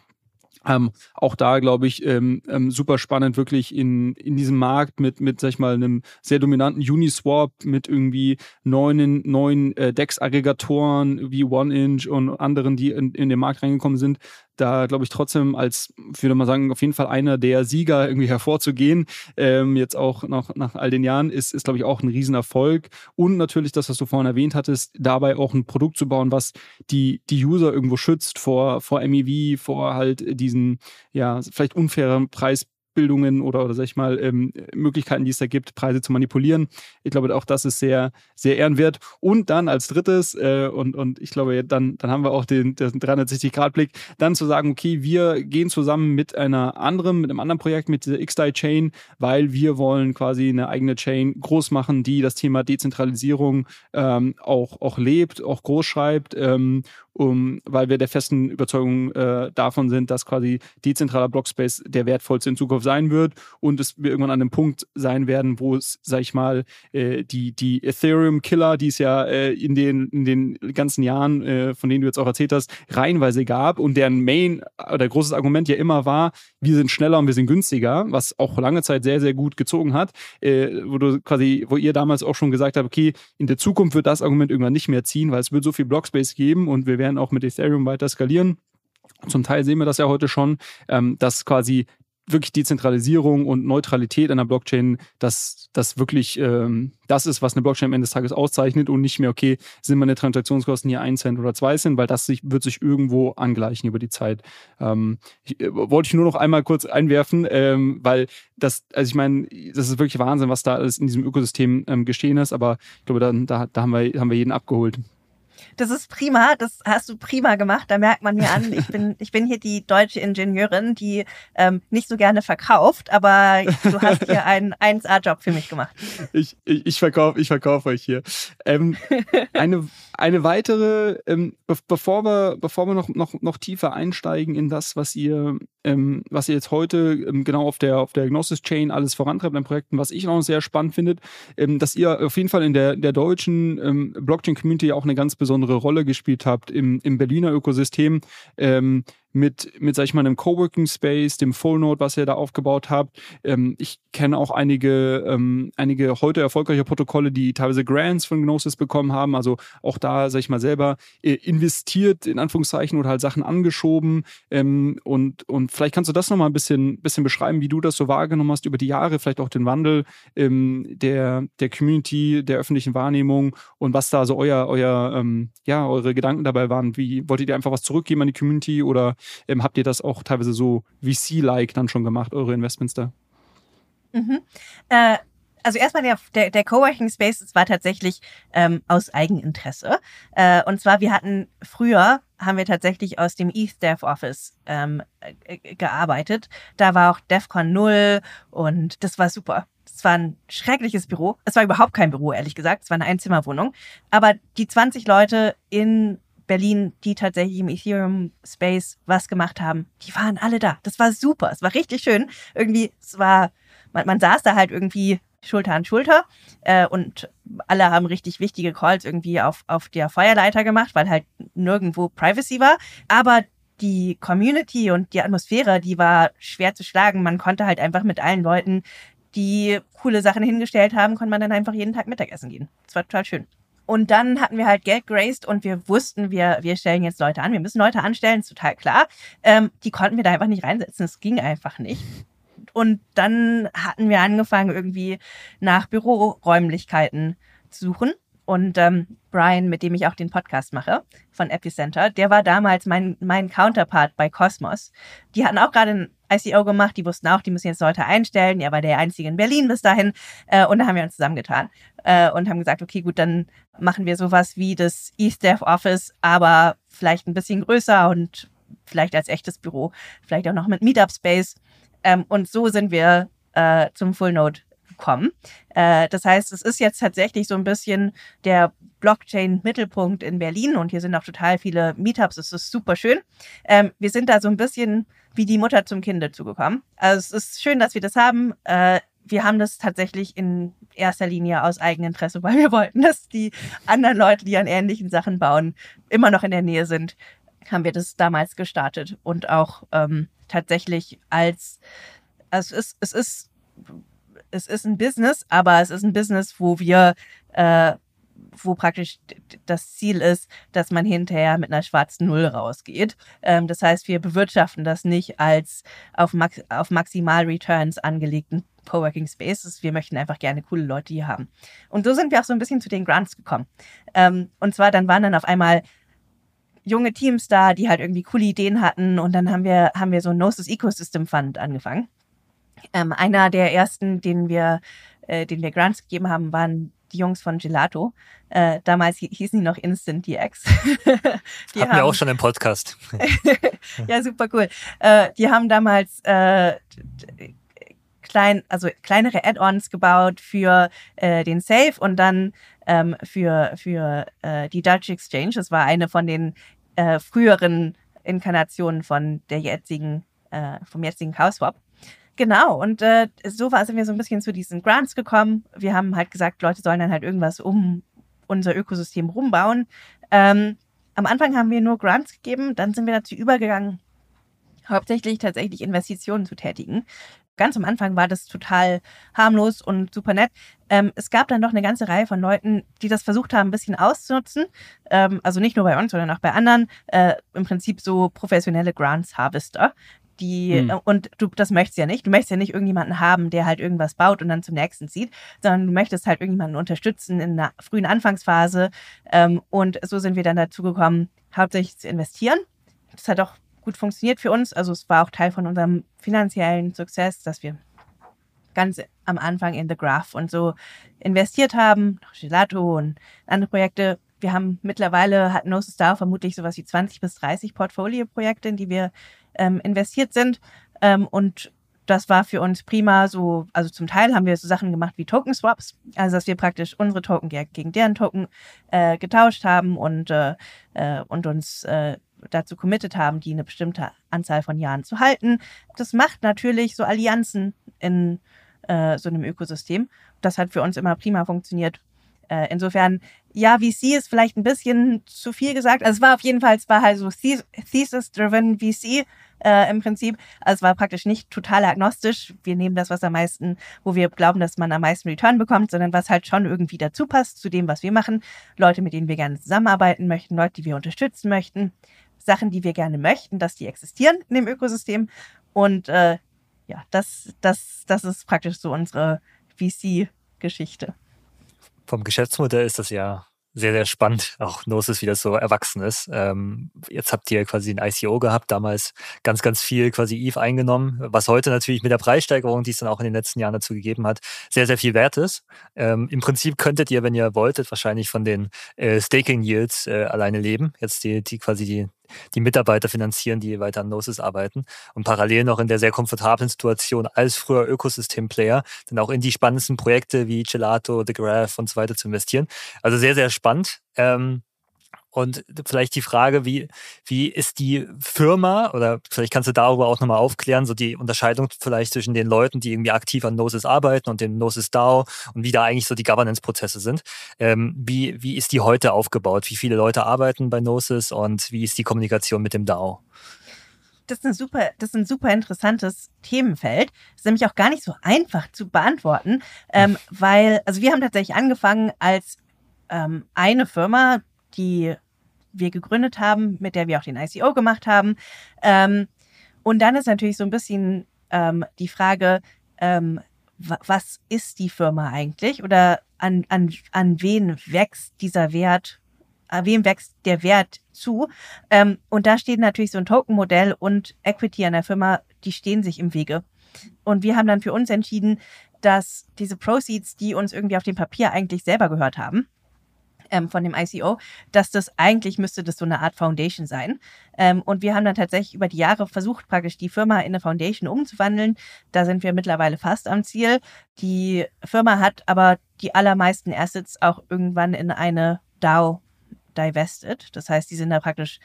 Ähm, auch da, glaube ich, ähm, ähm, super spannend, wirklich in, in diesem Markt mit, mit, sag ich mal, einem sehr dominanten Uniswap, mit irgendwie neuen, neuen äh, DEX-Aggregatoren wie OneInch und anderen, die in, in den Markt reingekommen sind, da glaube ich trotzdem als, würde man sagen, auf jeden Fall einer der Sieger irgendwie hervorzugehen, ähm, jetzt auch noch nach all den Jahren, ist, ist glaube ich auch ein Riesenerfolg. Und natürlich das, was du vorhin erwähnt hattest, dabei auch ein Produkt zu bauen, was die, die User irgendwo schützt vor, vor MEV, vor halt diesen, ja, vielleicht unfairen Preis Bildungen oder, oder sag ich mal, ähm, Möglichkeiten, die es da gibt, Preise zu manipulieren. Ich glaube, auch das ist sehr, sehr ehrenwert. Und dann als drittes, äh, und, und ich glaube, dann, dann haben wir auch den, den 360-Grad-Blick, dann zu sagen, okay, wir gehen zusammen mit einer anderen, mit einem anderen Projekt, mit dieser XDAI-Chain, weil wir wollen quasi eine eigene Chain groß machen, die das Thema Dezentralisierung ähm, auch, auch lebt, auch groß schreibt ähm, um, weil wir der festen Überzeugung äh, davon sind, dass quasi dezentraler Blockspace der wertvollste in Zukunft sein wird und es wir irgendwann an einem Punkt sein werden, wo es, sag ich mal, äh, die, die Ethereum-Killer, die es ja äh, in, den, in den ganzen Jahren, äh, von denen du jetzt auch erzählt hast, reihenweise gab und deren Main oder großes Argument ja immer war, wir sind schneller und wir sind günstiger, was auch lange Zeit sehr, sehr gut gezogen hat, äh, wo du quasi, wo ihr damals auch schon gesagt habt, okay, in der Zukunft wird das Argument irgendwann nicht mehr ziehen, weil es wird so viel Blockspace geben und wir werden werden auch mit Ethereum weiter skalieren. Zum Teil sehen wir das ja heute schon, ähm, dass quasi wirklich Dezentralisierung und Neutralität einer Blockchain, dass das wirklich ähm, das ist, was eine Blockchain am Ende des Tages auszeichnet und nicht mehr, okay, sind meine Transaktionskosten hier ein Cent oder zwei Cent, weil das sich, wird sich irgendwo angleichen über die Zeit. Ähm, ich, äh, wollte ich nur noch einmal kurz einwerfen, ähm, weil das, also ich meine, das ist wirklich Wahnsinn, was da alles in diesem Ökosystem ähm, geschehen ist, aber ich glaube, da, da, da haben, wir, haben wir jeden abgeholt. Das ist prima, das hast du prima gemacht. Da merkt man mir an, ich bin, [LAUGHS] ich bin hier die deutsche Ingenieurin, die ähm, nicht so gerne verkauft, aber du hast hier [LAUGHS] einen 1A-Job für mich gemacht. Ich, ich, ich verkaufe ich verkauf euch hier. Ähm, eine, eine weitere, ähm, be bevor wir, bevor wir noch, noch, noch tiefer einsteigen in das, was ihr, ähm, was ihr jetzt heute ähm, genau auf der, auf der Gnosis Chain alles vorantreibt an Projekten, was ich noch sehr spannend finde, ähm, dass ihr auf jeden Fall in der, der deutschen ähm, Blockchain-Community auch eine ganz besondere Rolle gespielt habt im, im Berliner Ökosystem. Mit, mit, sag ich mal, einem Coworking Space, dem Full Node, was ihr da aufgebaut habt. Ähm, ich kenne auch einige, ähm, einige heute erfolgreiche Protokolle, die teilweise Grants von Gnosis bekommen haben. Also auch da, sag ich mal, selber äh, investiert, in Anführungszeichen, oder halt Sachen angeschoben. Ähm, und, und vielleicht kannst du das nochmal ein bisschen, bisschen beschreiben, wie du das so wahrgenommen hast über die Jahre, vielleicht auch den Wandel ähm, der, der Community, der öffentlichen Wahrnehmung und was da so euer, euer, ähm, ja, eure Gedanken dabei waren. Wie wolltet ihr einfach was zurückgeben an die Community oder ähm, habt ihr das auch teilweise so VC-like dann schon gemacht, eure Investments da? Mhm. Äh, also erstmal der, der, der Coworking Space, das war tatsächlich ähm, aus Eigeninteresse. Äh, und zwar, wir hatten früher, haben wir tatsächlich aus dem Dev Office ähm, äh, gearbeitet. Da war auch DEFCON 0 und das war super. Es war ein schreckliches Büro. Es war überhaupt kein Büro, ehrlich gesagt. Es war eine Einzimmerwohnung. Aber die 20 Leute in Berlin, die tatsächlich im Ethereum Space was gemacht haben, die waren alle da. Das war super. Es war richtig schön. Irgendwie, es war, man, man saß da halt irgendwie Schulter an Schulter äh, und alle haben richtig wichtige Calls irgendwie auf, auf der Feuerleiter gemacht, weil halt nirgendwo Privacy war. Aber die Community und die Atmosphäre, die war schwer zu schlagen. Man konnte halt einfach mit allen Leuten, die coole Sachen hingestellt haben, konnte man dann einfach jeden Tag Mittagessen gehen. Das war total schön. Und dann hatten wir halt Geld geraced und wir wussten, wir, wir stellen jetzt Leute an. Wir müssen Leute anstellen, ist total klar. Ähm, die konnten wir da einfach nicht reinsetzen. Es ging einfach nicht. Und dann hatten wir angefangen, irgendwie nach Büroräumlichkeiten zu suchen. Und ähm, Brian, mit dem ich auch den Podcast mache, von Epicenter, der war damals mein, mein Counterpart bei Cosmos. Die hatten auch gerade ein ICO gemacht, die wussten auch, die müssen jetzt Leute einstellen. Er war der Einzige in Berlin bis dahin. Äh, und da haben wir uns zusammengetan äh, und haben gesagt, okay, gut, dann machen wir sowas wie das Dev Office, aber vielleicht ein bisschen größer und vielleicht als echtes Büro, vielleicht auch noch mit Meetup Space. Ähm, und so sind wir äh, zum Full Node kommen. Äh, das heißt, es ist jetzt tatsächlich so ein bisschen der Blockchain-Mittelpunkt in Berlin und hier sind auch total viele Meetups. Es ist super schön. Ähm, wir sind da so ein bisschen wie die Mutter zum Kind dazugekommen. Also es ist schön, dass wir das haben. Äh, wir haben das tatsächlich in erster Linie aus Eigeninteresse, weil wir wollten, dass die anderen Leute, die an ähnlichen Sachen bauen, immer noch in der Nähe sind. Haben wir das damals gestartet und auch ähm, tatsächlich als also es ist, es ist es ist ein Business, aber es ist ein Business, wo wir, äh, wo praktisch das Ziel ist, dass man hinterher mit einer schwarzen Null rausgeht. Ähm, das heißt, wir bewirtschaften das nicht als auf, Max auf Maximal Returns angelegten Coworking Spaces. Wir möchten einfach gerne coole Leute hier haben. Und so sind wir auch so ein bisschen zu den Grants gekommen. Ähm, und zwar dann waren dann auf einmal junge Teams da, die halt irgendwie coole Ideen hatten. Und dann haben wir, haben wir so ein Gnosis Ecosystem Fund angefangen. Ähm, einer der ersten, den wir, äh, den wir Grants gegeben haben, waren die Jungs von Gelato. Äh, damals hießen die noch Instant DX. [LAUGHS] die Hatten haben, wir auch schon im Podcast. [LAUGHS] ja, super cool. Äh, die haben damals äh, klein, also kleinere Add-ons gebaut für äh, den Safe und dann ähm, für, für äh, die Dutch Exchange. Das war eine von den äh, früheren Inkarnationen von der jetzigen, äh, vom jetzigen Chaos Swap. Genau, und äh, so war, sind wir so ein bisschen zu diesen Grants gekommen. Wir haben halt gesagt, Leute sollen dann halt irgendwas um unser Ökosystem rumbauen. Ähm, am Anfang haben wir nur Grants gegeben, dann sind wir dazu übergegangen, hauptsächlich tatsächlich Investitionen zu tätigen. Ganz am Anfang war das total harmlos und super nett. Ähm, es gab dann doch eine ganze Reihe von Leuten, die das versucht haben, ein bisschen auszunutzen. Ähm, also nicht nur bei uns, sondern auch bei anderen. Äh, Im Prinzip so professionelle Grants Harvester, die, mhm. und du, das möchtest ja nicht. Du möchtest ja nicht irgendjemanden haben, der halt irgendwas baut und dann zum nächsten zieht, sondern du möchtest halt irgendjemanden unterstützen in einer frühen Anfangsphase. Ähm, und so sind wir dann dazu gekommen, hauptsächlich zu investieren. Das hat auch gut funktioniert für uns. Also es war auch Teil von unserem finanziellen Success, dass wir ganz am Anfang in The Graph und so investiert haben, Gelato und andere Projekte. Wir haben mittlerweile, hat No Star vermutlich sowas wie 20 bis 30 Portfolio-Projekte, in die wir ähm, investiert sind. Ähm, und das war für uns prima so, also zum Teil haben wir so Sachen gemacht wie Token Swaps, also dass wir praktisch unsere Token gegen deren Token äh, getauscht haben und, äh, äh, und uns äh, dazu committed haben, die eine bestimmte Anzahl von Jahren zu halten. Das macht natürlich so Allianzen in äh, so einem Ökosystem. Das hat für uns immer prima funktioniert. Äh, insofern, ja, VC ist vielleicht ein bisschen zu viel gesagt. Also es war auf jeden Fall, es war halt so Thesis-driven VC äh, im Prinzip. Also es war praktisch nicht total agnostisch. Wir nehmen das, was am meisten, wo wir glauben, dass man am meisten Return bekommt, sondern was halt schon irgendwie dazu passt zu dem, was wir machen. Leute, mit denen wir gerne zusammenarbeiten möchten, Leute, die wir unterstützen möchten, Sachen, die wir gerne möchten, dass die existieren in dem Ökosystem. Und äh, ja, das, das, das ist praktisch so unsere VC-Geschichte. Vom Geschäftsmodell ist das ja sehr, sehr spannend, auch Gnosis, wie das so erwachsen ist. Ähm, jetzt habt ihr quasi ein ICO gehabt, damals ganz, ganz viel quasi EVE eingenommen, was heute natürlich mit der Preissteigerung, die es dann auch in den letzten Jahren dazu gegeben hat, sehr, sehr viel wert ist. Ähm, Im Prinzip könntet ihr, wenn ihr wolltet, wahrscheinlich von den äh, Staking Yields äh, alleine leben. Jetzt die, die quasi die die Mitarbeiter finanzieren, die weiter an Gnosis arbeiten und parallel noch in der sehr komfortablen Situation als früher Ökosystem-Player dann auch in die spannendsten Projekte wie Gelato, The Graph und so weiter zu investieren. Also sehr, sehr spannend. Ähm, und vielleicht die Frage, wie, wie ist die Firma, oder vielleicht kannst du darüber auch nochmal aufklären, so die Unterscheidung vielleicht zwischen den Leuten, die irgendwie aktiv an Gnosis arbeiten und dem Gnosis DAO und wie da eigentlich so die Governance-Prozesse sind. Ähm, wie, wie ist die heute aufgebaut? Wie viele Leute arbeiten bei Gnosis und wie ist die Kommunikation mit dem DAO? das ist, ein super, das ist ein super interessantes Themenfeld. Das ist nämlich auch gar nicht so einfach zu beantworten, ähm, weil, also wir haben tatsächlich angefangen als ähm, eine Firma, die wir gegründet haben, mit der wir auch den ICO gemacht haben. Ähm, und dann ist natürlich so ein bisschen ähm, die Frage, ähm, was ist die Firma eigentlich oder an, an, an wen wächst dieser Wert, an wem wächst der Wert zu? Ähm, und da steht natürlich so ein Token-Modell und Equity an der Firma, die stehen sich im Wege. Und wir haben dann für uns entschieden, dass diese Proceeds, die uns irgendwie auf dem Papier eigentlich selber gehört haben, ähm, von dem ICO, dass das eigentlich müsste das so eine Art Foundation sein. Ähm, und wir haben dann tatsächlich über die Jahre versucht, praktisch die Firma in eine Foundation umzuwandeln. Da sind wir mittlerweile fast am Ziel. Die Firma hat aber die allermeisten Assets auch irgendwann in eine DAO divested. Das heißt, die sind da praktisch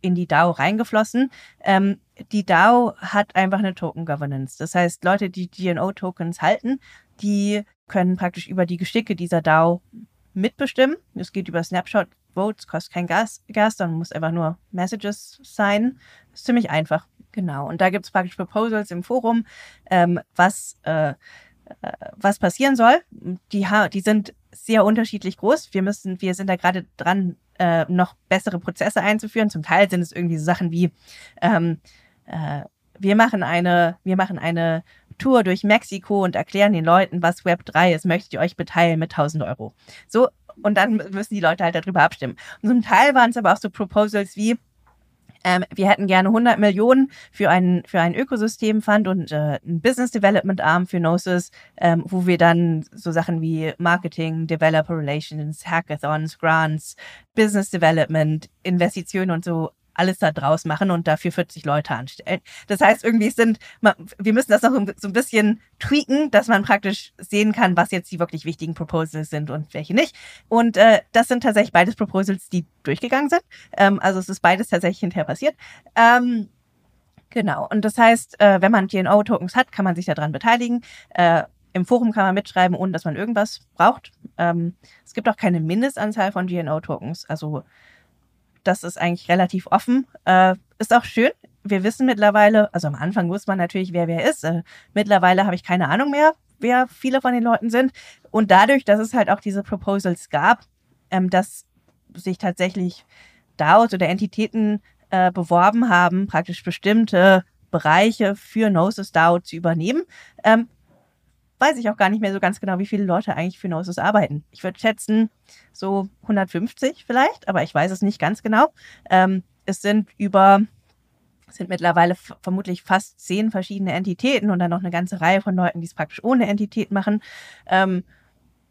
in die DAO reingeflossen. Ähm, die DAO hat einfach eine Token Governance. Das heißt, Leute, die GNO-Tokens halten, die können praktisch über die Geschicke dieser DAO mitbestimmen. Es geht über Snapshot Votes, kostet kein Gas, Gas dann muss einfach nur Messages sein. Ist ziemlich einfach. Genau. Und da gibt es praktisch Proposals im Forum, ähm, was, äh, äh, was passieren soll. Die, die sind sehr unterschiedlich groß. Wir müssen, wir sind da gerade dran, äh, noch bessere Prozesse einzuführen. Zum Teil sind es irgendwie so Sachen wie ähm, äh, wir machen eine, wir machen eine Tour durch Mexiko und erklären den Leuten, was Web 3 ist, möchtet ihr euch beteiligen mit 1000 Euro. So, und dann müssen die Leute halt darüber abstimmen. Und zum Teil waren es aber auch so Proposals wie, ähm, wir hätten gerne 100 Millionen für einen für ein Ökosystemfund und äh, ein Business Development Arm für Gnosis, ähm, wo wir dann so Sachen wie Marketing, Developer Relations, Hackathons, Grants, Business Development, Investitionen und so alles da draus machen und dafür 40 Leute anstellen. Das heißt, irgendwie sind, wir müssen das noch so ein bisschen tweaken, dass man praktisch sehen kann, was jetzt die wirklich wichtigen Proposals sind und welche nicht. Und äh, das sind tatsächlich beides Proposals, die durchgegangen sind. Ähm, also es ist beides tatsächlich hinterher passiert. Ähm, genau. Und das heißt, äh, wenn man GNO-Tokens hat, kann man sich daran beteiligen. Äh, im Forum kann man mitschreiben, ohne dass man irgendwas braucht. Ähm, es gibt auch keine Mindestanzahl von GNO-Tokens. Also das ist eigentlich relativ offen. Äh, ist auch schön. Wir wissen mittlerweile, also am Anfang wusste man natürlich, wer wer ist. Äh, mittlerweile habe ich keine Ahnung mehr, wer viele von den Leuten sind. Und dadurch, dass es halt auch diese Proposals gab, ähm, dass sich tatsächlich DAOs oder Entitäten äh, beworben haben, praktisch bestimmte Bereiche für Gnosis DAO zu übernehmen, ähm, weiß ich auch gar nicht mehr so ganz genau, wie viele Leute eigentlich für Gnosis arbeiten. Ich würde schätzen, so 150 vielleicht, aber ich weiß es nicht ganz genau. Ähm, es sind über, es sind mittlerweile vermutlich fast zehn verschiedene Entitäten und dann noch eine ganze Reihe von Leuten, die es praktisch ohne Entität machen. Ähm,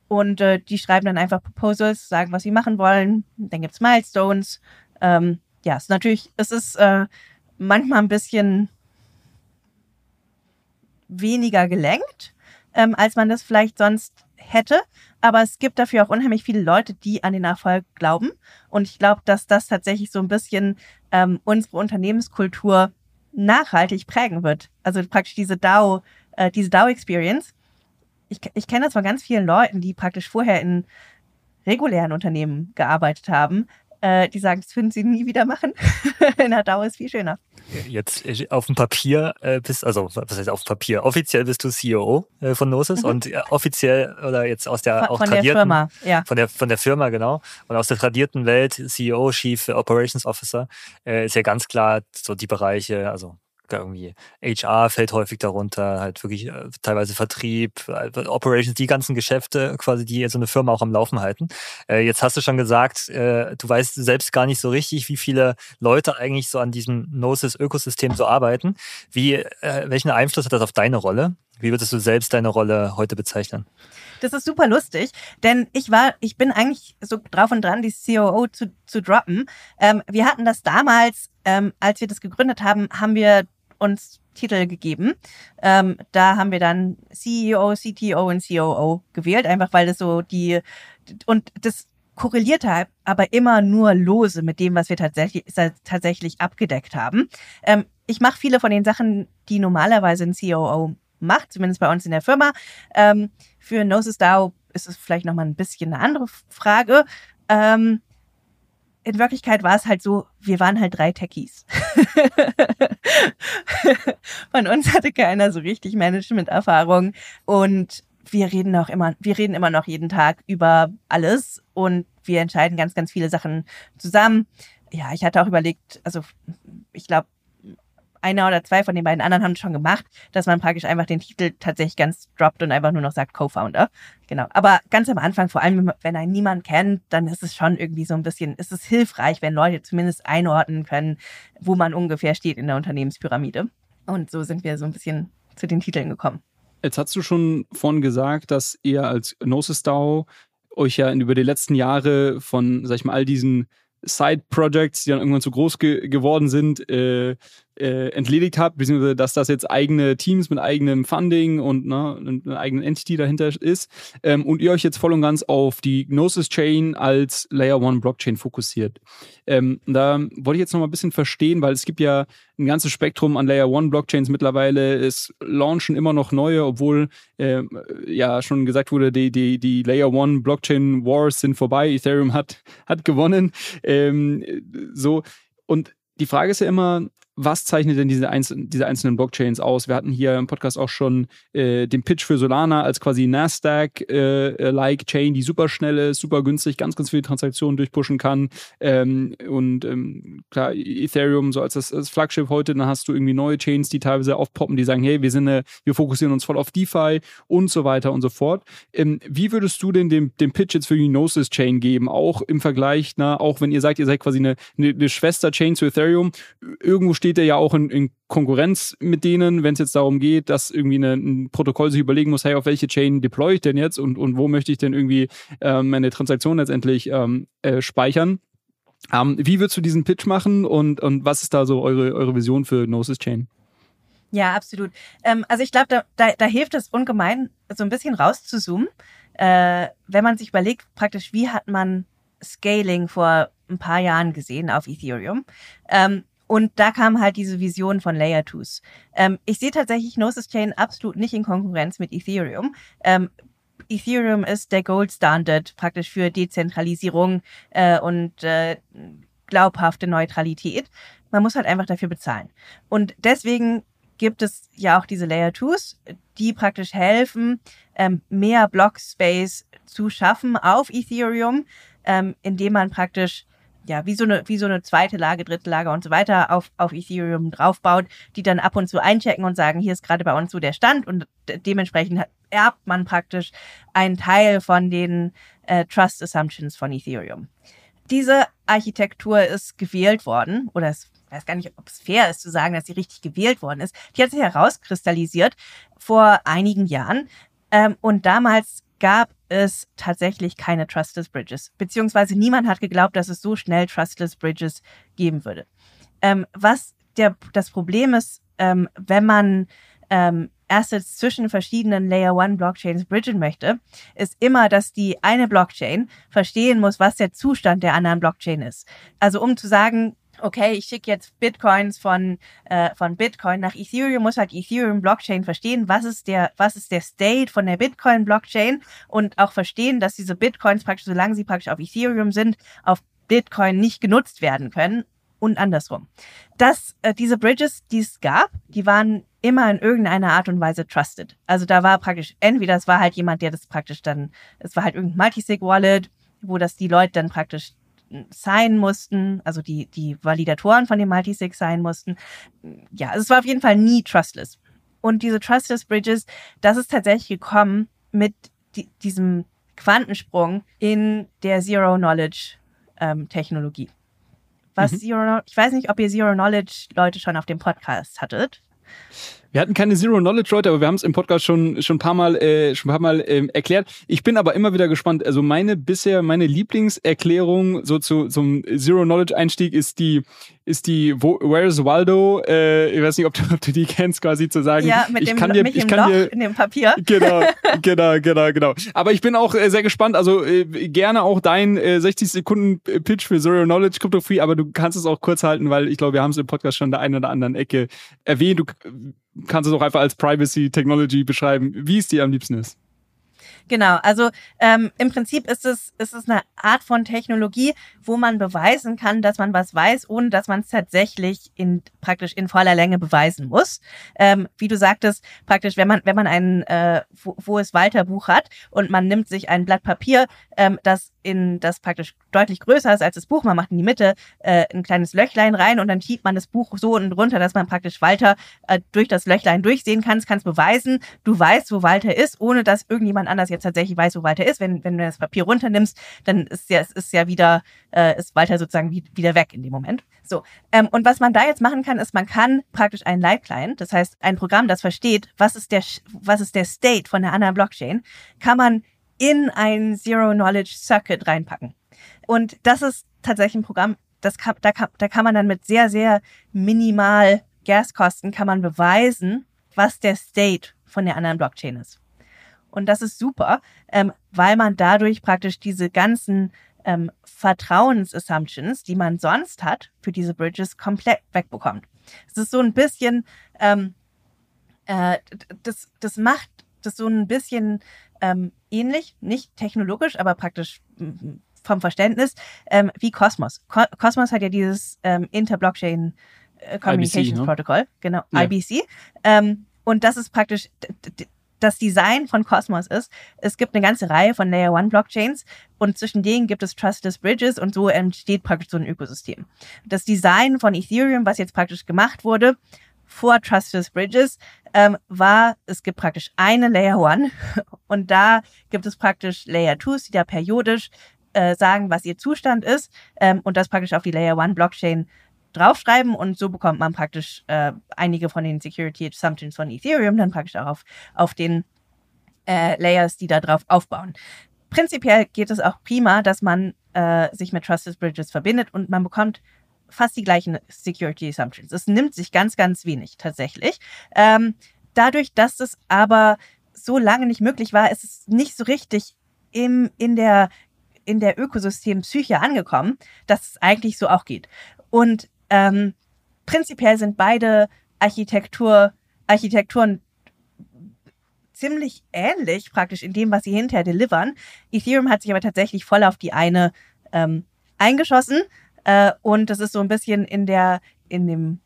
und äh, die schreiben dann einfach Proposals, sagen, was sie machen wollen. Dann gibt es Milestones. Ähm, ja, es ist natürlich, es ist äh, manchmal ein bisschen weniger gelenkt, ähm, als man das vielleicht sonst hätte. Aber es gibt dafür auch unheimlich viele Leute, die an den Erfolg glauben. Und ich glaube, dass das tatsächlich so ein bisschen ähm, unsere Unternehmenskultur nachhaltig prägen wird. Also praktisch diese DAO, äh, diese DAO-Experience. Ich, ich kenne das von ganz vielen Leuten, die praktisch vorher in regulären Unternehmen gearbeitet haben, äh, die sagen, das würden sie nie wieder machen. In der Dauer ist viel schöner. Jetzt äh, auf dem Papier äh, bist, also was heißt auf dem Papier? Offiziell bist du CEO äh, von Gnosis mhm. und offiziell oder jetzt aus der von, auch von tradierten, der Firma, ja. Von der, von der Firma, genau. Und aus der tradierten Welt, CEO, Chief Operations Officer, ist ja ganz klar so die Bereiche, also irgendwie HR fällt häufig darunter, halt wirklich äh, teilweise Vertrieb, äh, Operations, die ganzen Geschäfte quasi, die so eine Firma auch am Laufen halten. Äh, jetzt hast du schon gesagt, äh, du weißt selbst gar nicht so richtig, wie viele Leute eigentlich so an diesem Gnosis-Ökosystem so arbeiten. Wie, äh, welchen Einfluss hat das auf deine Rolle? Wie würdest du selbst deine Rolle heute bezeichnen? Das ist super lustig, denn ich war, ich bin eigentlich so drauf und dran, die COO zu, zu droppen. Ähm, wir hatten das damals, ähm, als wir das gegründet haben, haben wir uns Titel gegeben. Ähm, da haben wir dann CEO, CTO und COO gewählt, einfach weil das so die und das korrelierte halt aber immer nur lose mit dem, was wir tatsächlich tatsächlich abgedeckt haben. Ähm, ich mache viele von den Sachen, die normalerweise ein COO macht, zumindest bei uns in der Firma. Ähm, für Gnosis DAO ist es vielleicht nochmal ein bisschen eine andere Frage. Ähm, in Wirklichkeit war es halt so, wir waren halt drei Techies. [LAUGHS] Von uns hatte keiner so richtig Management-Erfahrung und wir reden auch immer, wir reden immer noch jeden Tag über alles und wir entscheiden ganz, ganz viele Sachen zusammen. Ja, ich hatte auch überlegt, also ich glaube, einer oder zwei von den beiden anderen haben es schon gemacht, dass man praktisch einfach den Titel tatsächlich ganz droppt und einfach nur noch sagt Co-Founder. Genau. Aber ganz am Anfang, vor allem wenn einen niemand kennt, dann ist es schon irgendwie so ein bisschen, ist es hilfreich, wenn Leute zumindest einordnen können, wo man ungefähr steht in der Unternehmenspyramide. Und so sind wir so ein bisschen zu den Titeln gekommen. Jetzt hast du schon vorhin gesagt, dass ihr als Gnosis DAO euch ja über die letzten Jahre von, sag ich mal, all diesen Side-Projects, die dann irgendwann zu groß ge geworden sind, äh, äh, entledigt habt, beziehungsweise dass das jetzt eigene Teams mit eigenem Funding und ne, einer eigenen Entity dahinter ist ähm, und ihr euch jetzt voll und ganz auf die Gnosis Chain als Layer One Blockchain fokussiert. Ähm, da wollte ich jetzt noch mal ein bisschen verstehen, weil es gibt ja ein ganzes Spektrum an Layer One Blockchains mittlerweile. Es launchen immer noch neue, obwohl äh, ja schon gesagt wurde, die, die, die Layer One Blockchain Wars sind vorbei. Ethereum hat, hat gewonnen. Ähm, so. Und die Frage ist ja immer, was zeichnet denn diese, einz diese einzelnen Blockchains aus? Wir hatten hier im Podcast auch schon äh, den Pitch für Solana als quasi Nasdaq-like äh, Chain, die super schnell ist, super günstig, ganz, ganz viele Transaktionen durchpushen kann. Ähm, und ähm, klar, Ethereum so als das, das, Flagship heute, dann hast du irgendwie neue Chains, die teilweise aufpoppen, die sagen, hey, wir sind eine, wir fokussieren uns voll auf DeFi und so weiter und so fort. Ähm, wie würdest du denn den, den Pitch jetzt für die Gnosis Chain geben? Auch im Vergleich, na, auch wenn ihr sagt, ihr seid quasi eine, eine, eine Schwester-Chain zu Ethereum, irgendwo steht steht er ja auch in, in Konkurrenz mit denen, wenn es jetzt darum geht, dass irgendwie eine, ein Protokoll sich überlegen muss, hey, auf welche Chain deploy ich denn jetzt und, und wo möchte ich denn irgendwie ähm, meine Transaktion letztendlich ähm, äh, speichern. Ähm, wie würdest du diesen Pitch machen und, und was ist da so eure, eure Vision für Gnosis Chain? Ja, absolut. Ähm, also ich glaube, da, da, da hilft es ungemein, so ein bisschen rauszuzoomen. Äh, wenn man sich überlegt, praktisch, wie hat man Scaling vor ein paar Jahren gesehen auf Ethereum. Ähm, und da kam halt diese Vision von Layer 2s. Ähm, ich sehe tatsächlich Gnosis Chain absolut nicht in Konkurrenz mit Ethereum. Ähm, Ethereum ist der Gold Standard praktisch für Dezentralisierung äh, und äh, glaubhafte Neutralität. Man muss halt einfach dafür bezahlen. Und deswegen gibt es ja auch diese Layer 2s, die praktisch helfen, ähm, mehr Block Space zu schaffen auf Ethereum, ähm, indem man praktisch ja, wie so eine, wie so eine zweite Lage, dritte Lage und so weiter auf, auf Ethereum draufbaut, die dann ab und zu einchecken und sagen, hier ist gerade bei uns so der Stand und dementsprechend erbt man praktisch einen Teil von den äh, Trust Assumptions von Ethereum. Diese Architektur ist gewählt worden, oder es weiß gar nicht, ob es fair ist zu sagen, dass sie richtig gewählt worden ist. Die hat sich herauskristallisiert vor einigen Jahren. Ähm, und damals gab es tatsächlich keine Trustless Bridges. Beziehungsweise niemand hat geglaubt, dass es so schnell Trustless Bridges geben würde. Ähm, was der, das Problem ist, ähm, wenn man ähm, Assets zwischen verschiedenen Layer One Blockchains bridgen möchte, ist immer, dass die eine Blockchain verstehen muss, was der Zustand der anderen Blockchain ist. Also um zu sagen, okay, ich schicke jetzt Bitcoins von, äh, von Bitcoin nach Ethereum, muss halt Ethereum Blockchain verstehen, was ist der, was ist der State von der Bitcoin Blockchain und auch verstehen, dass diese Bitcoins praktisch, solange sie praktisch auf Ethereum sind, auf Bitcoin nicht genutzt werden können und andersrum. Dass äh, diese Bridges, die es gab, die waren immer in irgendeiner Art und Weise trusted. Also da war praktisch, entweder es war halt jemand, der das praktisch dann, es war halt irgendein Multisig-Wallet, wo das die Leute dann praktisch sein mussten, also die, die Validatoren von dem Multisig sein mussten. Ja, es war auf jeden Fall nie trustless. Und diese trustless Bridges, das ist tatsächlich gekommen mit die, diesem Quantensprung in der Zero Knowledge ähm, Technologie. Was mhm. Zero, ich weiß nicht, ob ihr Zero Knowledge Leute schon auf dem Podcast hattet. Wir hatten keine Zero Knowledge Leute, aber wir haben es im Podcast schon schon ein paar Mal äh, schon ein paar Mal ähm, erklärt. Ich bin aber immer wieder gespannt. Also meine bisher meine Lieblingserklärung so zu zum Zero Knowledge Einstieg ist die ist die Wo, Where's Waldo? Äh, ich weiß nicht, ob du, ob du die kennst, quasi zu sagen. Ja, mit ich dem kann dir, mich ich im kann Loch dir, in dem Papier. Genau, [LAUGHS] genau, genau, genau. Aber ich bin auch äh, sehr gespannt. Also äh, gerne auch dein äh, 60 Sekunden Pitch für Zero Knowledge Crypto Free, aber du kannst es auch kurz halten, weil ich glaube, wir haben es im Podcast schon der einen oder anderen Ecke erwähnt. Du kannst es auch einfach als Privacy Technology beschreiben, wie es dir am liebsten ist. Genau, also ähm, im Prinzip ist es, ist es eine Art von Technologie, wo man beweisen kann, dass man was weiß, ohne dass man es tatsächlich in praktisch in voller Länge beweisen muss. Ähm, wie du sagtest, praktisch, wenn man, wenn man ein äh, wo, wo es Walter Buch hat und man nimmt sich ein Blatt Papier, ähm, das in das praktisch deutlich größer ist als das Buch, man macht in die Mitte äh, ein kleines Löchlein rein und dann schiebt man das Buch so unten drunter, dass man praktisch Walter äh, durch das Löchlein durchsehen kann, kann es beweisen, du weißt, wo Walter ist, ohne dass irgendjemand anders jetzt tatsächlich weiß, wo Walter ist. Wenn, wenn du das Papier runternimmst, dann ist ja, es ist ja wieder, äh, ist Walter sozusagen wie, wieder weg in dem Moment. So. Ähm, und was man da jetzt machen kann, ist, man kann praktisch ein Live-Client, das heißt ein Programm, das versteht, was ist der, was ist der State von der anderen Blockchain, kann man in ein Zero-Knowledge-Circuit reinpacken. Und das ist tatsächlich ein Programm, das kann, da, kann, da kann man dann mit sehr, sehr minimal Gaskosten kann man beweisen, was der State von der anderen Blockchain ist. Und das ist super, ähm, weil man dadurch praktisch diese ganzen ähm, Vertrauensassumptions, die man sonst hat für diese Bridges, komplett wegbekommt. Es ist so ein bisschen, ähm, äh, das, das macht das so ein bisschen ähm, ähnlich, nicht technologisch, aber praktisch vom Verständnis, ähm, wie Cosmos. Co Cosmos hat ja dieses ähm, Inter-Blockchain äh, Communications IBC, ne? Protocol, genau, ja. IBC. Ähm, und das ist praktisch das Design von Cosmos ist, es gibt eine ganze Reihe von Layer One Blockchains und zwischen denen gibt es Trustless Bridges und so entsteht praktisch so ein Ökosystem. Das Design von Ethereum, was jetzt praktisch gemacht wurde vor Trustless Bridges, ähm, war, es gibt praktisch eine Layer One [LAUGHS] und da gibt es praktisch Layer Twos, die da periodisch äh, sagen, was ihr Zustand ist ähm, und das praktisch auf die Layer One Blockchain draufschreiben und so bekommt man praktisch äh, einige von den Security Assumptions von Ethereum dann praktisch auch auf, auf den äh, Layers, die da drauf aufbauen. Prinzipiell geht es auch prima, dass man äh, sich mit Trusted Bridges verbindet und man bekommt fast die gleichen Security Assumptions. Es nimmt sich ganz, ganz wenig tatsächlich. Ähm, dadurch, dass es aber so lange nicht möglich war, ist es nicht so richtig im, in der in der Ökosystem Psyche angekommen, dass es eigentlich so auch geht. Und ähm, prinzipiell sind beide Architektur, Architekturen ziemlich ähnlich praktisch in dem, was sie hinterher delivern. Ethereum hat sich aber tatsächlich voll auf die eine ähm, eingeschossen äh, und das ist so ein bisschen in der in dem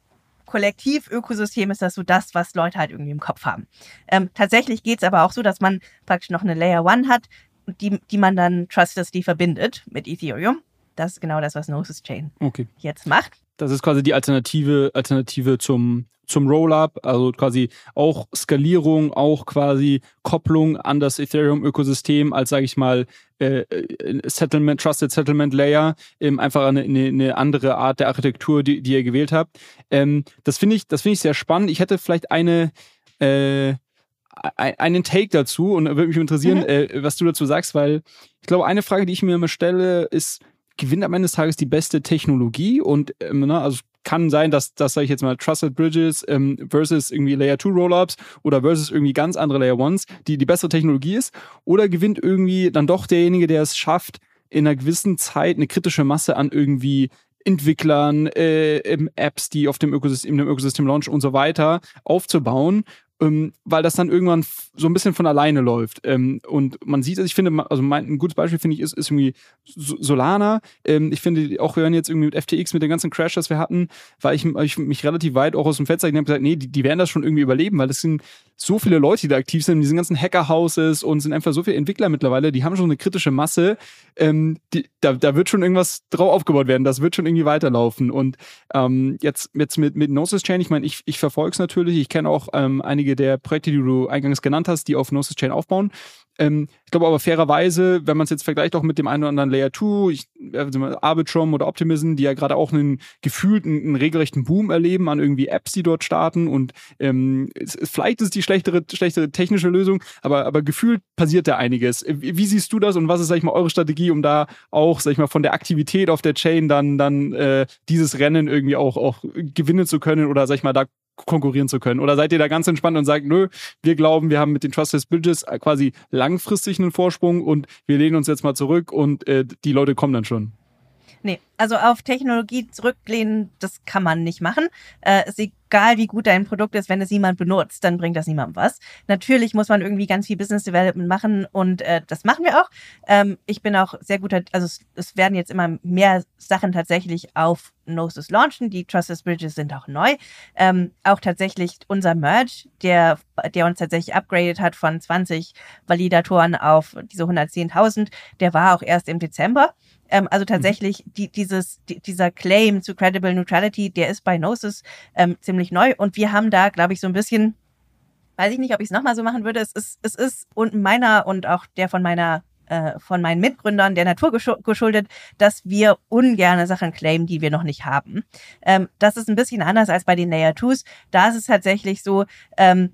Kollektiv-Ökosystem ist das so das, was Leute halt irgendwie im Kopf haben. Ähm, tatsächlich geht es aber auch so, dass man praktisch noch eine Layer One hat, die, die man dann trustlessly verbindet mit Ethereum. Das ist genau das, was Gnosis Chain okay. jetzt macht. Das ist quasi die Alternative, Alternative zum, zum Rollup, also quasi auch Skalierung, auch quasi Kopplung an das Ethereum-Ökosystem als, sage ich mal, äh, äh, Settlement, Trusted Settlement Layer, ähm, einfach eine, eine, eine, andere Art der Architektur, die, die ihr gewählt habt. Ähm, das finde ich, das finde ich sehr spannend. Ich hätte vielleicht eine äh, einen Take dazu und würde mich interessieren, mhm. äh, was du dazu sagst, weil ich glaube, eine Frage, die ich mir immer stelle, ist, gewinnt am Ende des Tages die beste Technologie und ähm, ne, also kann sein, dass, das sage ich jetzt mal, Trusted Bridges ähm, versus irgendwie Layer 2 Rollups oder versus irgendwie ganz andere Layer 1s, die die bessere Technologie ist? Oder gewinnt irgendwie dann doch derjenige, der es schafft, in einer gewissen Zeit eine kritische Masse an irgendwie Entwicklern, äh, Apps, die auf dem Ökosystem, dem Ökosystem launchen und so weiter aufzubauen ähm, weil das dann irgendwann so ein bisschen von alleine läuft. Ähm, und man sieht, also ich finde, also mein, ein gutes Beispiel finde ich ist, ist irgendwie Solana. Ähm, ich finde, auch hören jetzt irgendwie mit FTX, mit den ganzen Crash, das wir hatten, war ich, ich mich relativ weit auch aus dem Fenster habe gesagt, nee, die, die werden das schon irgendwie überleben, weil das sind so viele Leute, die da aktiv sind, in diesen ganzen Hacker-Houses und sind einfach so viele Entwickler mittlerweile, die haben schon eine kritische Masse. Ähm, die, da, da wird schon irgendwas drauf aufgebaut werden, das wird schon irgendwie weiterlaufen. Und ähm, jetzt, jetzt mit, mit Gnosis Chain, ich meine, ich, ich verfolge es natürlich, ich kenne auch ähm, einige der Projekte, die du eingangs genannt hast, die auf Gnosis Chain aufbauen. Ähm, ich glaube aber fairerweise, wenn man es jetzt vergleicht auch mit dem einen oder anderen Layer 2, ich, also Arbitrum oder Optimism, die ja gerade auch einen gefühlten, einen regelrechten Boom erleben an irgendwie Apps, die dort starten und ähm, es, vielleicht ist es die schlechtere, schlechtere technische Lösung, aber, aber gefühlt passiert da einiges. Wie, wie siehst du das und was ist, sag ich mal, eure Strategie, um da auch, sag ich mal, von der Aktivität auf der Chain dann, dann äh, dieses Rennen irgendwie auch, auch gewinnen zu können oder, sag ich mal, da konkurrieren zu können? Oder seid ihr da ganz entspannt und sagt, nö, wir glauben, wir haben mit den Trusted Bridges quasi langfristig einen Vorsprung und wir lehnen uns jetzt mal zurück und äh, die Leute kommen dann schon? Nee, also auf Technologie zurücklehnen, das kann man nicht machen. Äh, ist egal, wie gut dein Produkt ist, wenn es niemand benutzt, dann bringt das niemandem was. Natürlich muss man irgendwie ganz viel Business Development machen und äh, das machen wir auch. Ähm, ich bin auch sehr guter, also es, es, werden jetzt immer mehr Sachen tatsächlich auf Gnosis launchen. Die Trusted Bridges sind auch neu. Ähm, auch tatsächlich unser Merge, der, der uns tatsächlich upgraded hat von 20 Validatoren auf diese 110.000, der war auch erst im Dezember. Ähm, also mhm. tatsächlich die, dieses, die, dieser Claim zu Credible Neutrality, der ist bei Gnosis ähm, ziemlich neu und wir haben da, glaube ich, so ein bisschen, weiß ich nicht, ob ich es nochmal so machen würde. Es ist, es ist und meiner und auch der von meiner äh, von meinen Mitgründern der Natur geschuldet, dass wir ungerne Sachen claimen, die wir noch nicht haben. Ähm, das ist ein bisschen anders als bei den Layer 2s. Da ist es tatsächlich so, ähm,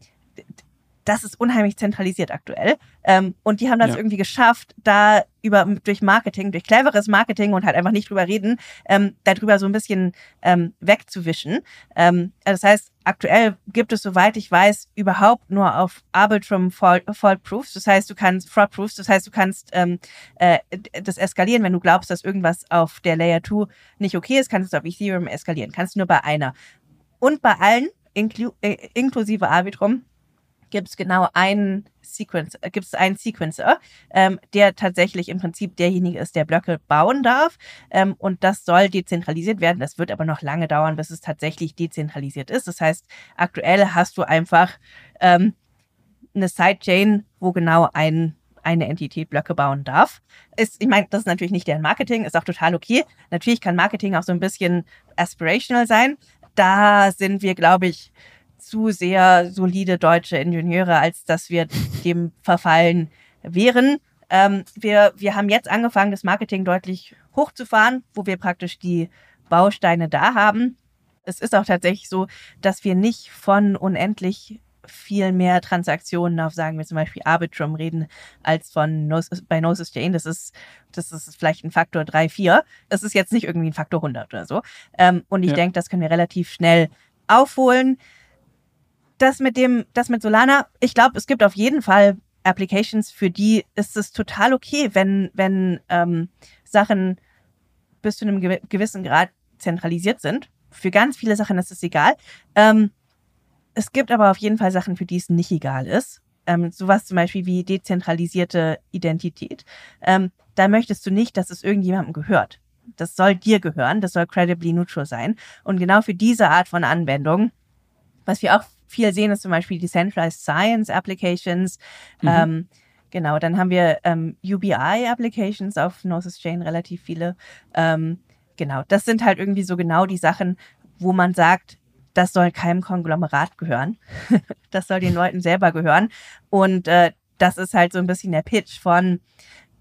das ist unheimlich zentralisiert aktuell. Ähm, und die haben das ja. irgendwie geschafft, da über durch Marketing, durch cleveres Marketing und halt einfach nicht drüber reden, ähm, darüber so ein bisschen ähm, wegzuwischen. Ähm, das heißt, aktuell gibt es, soweit ich weiß, überhaupt nur auf Arbitrum Fault, Fault Proofs. Das heißt, du kannst Fraud Proofs, das heißt, du kannst ähm, äh, das eskalieren, wenn du glaubst, dass irgendwas auf der Layer 2 nicht okay ist, kannst du es auf Ethereum eskalieren. Kannst du nur bei einer. Und bei allen, inklu äh, inklusive Arbitrum, gibt es genau einen Sequencer, äh, gibt es einen Sequencer, ähm, der tatsächlich im Prinzip derjenige ist, der Blöcke bauen darf. Ähm, und das soll dezentralisiert werden. Das wird aber noch lange dauern, bis es tatsächlich dezentralisiert ist. Das heißt, aktuell hast du einfach ähm, eine Sidechain, wo genau ein eine Entität Blöcke bauen darf. Ist, ich meine, das ist natürlich nicht deren Marketing, ist auch total okay. Natürlich kann Marketing auch so ein bisschen aspirational sein. Da sind wir, glaube ich, zu sehr solide deutsche Ingenieure, als dass wir dem verfallen wären. Ähm, wir, wir haben jetzt angefangen, das Marketing deutlich hochzufahren, wo wir praktisch die Bausteine da haben. Es ist auch tatsächlich so, dass wir nicht von unendlich viel mehr Transaktionen auf, sagen wir zum Beispiel Arbitrum reden, als von Gnosis, bei Gnosis Chain. Das ist, das ist vielleicht ein Faktor 3, 4. Das ist jetzt nicht irgendwie ein Faktor 100 oder so. Ähm, und ich ja. denke, das können wir relativ schnell aufholen das mit dem, das mit Solana, ich glaube, es gibt auf jeden Fall Applications, für die ist es total okay, wenn, wenn ähm, Sachen bis zu einem gewissen Grad zentralisiert sind. Für ganz viele Sachen ist es egal. Ähm, es gibt aber auf jeden Fall Sachen, für die es nicht egal ist. Ähm, sowas zum Beispiel wie dezentralisierte Identität. Ähm, da möchtest du nicht, dass es irgendjemandem gehört. Das soll dir gehören, das soll credibly neutral sein. Und genau für diese Art von Anwendung, was wir auch viel sehen, ist zum Beispiel Decentralized Science Applications. Mhm. Ähm, genau, dann haben wir ähm, UBI-Applications auf Gnosis Chain, relativ viele. Ähm, genau, das sind halt irgendwie so genau die Sachen, wo man sagt, das soll keinem Konglomerat gehören. [LAUGHS] das soll den Leuten selber gehören. Und äh, das ist halt so ein bisschen der Pitch von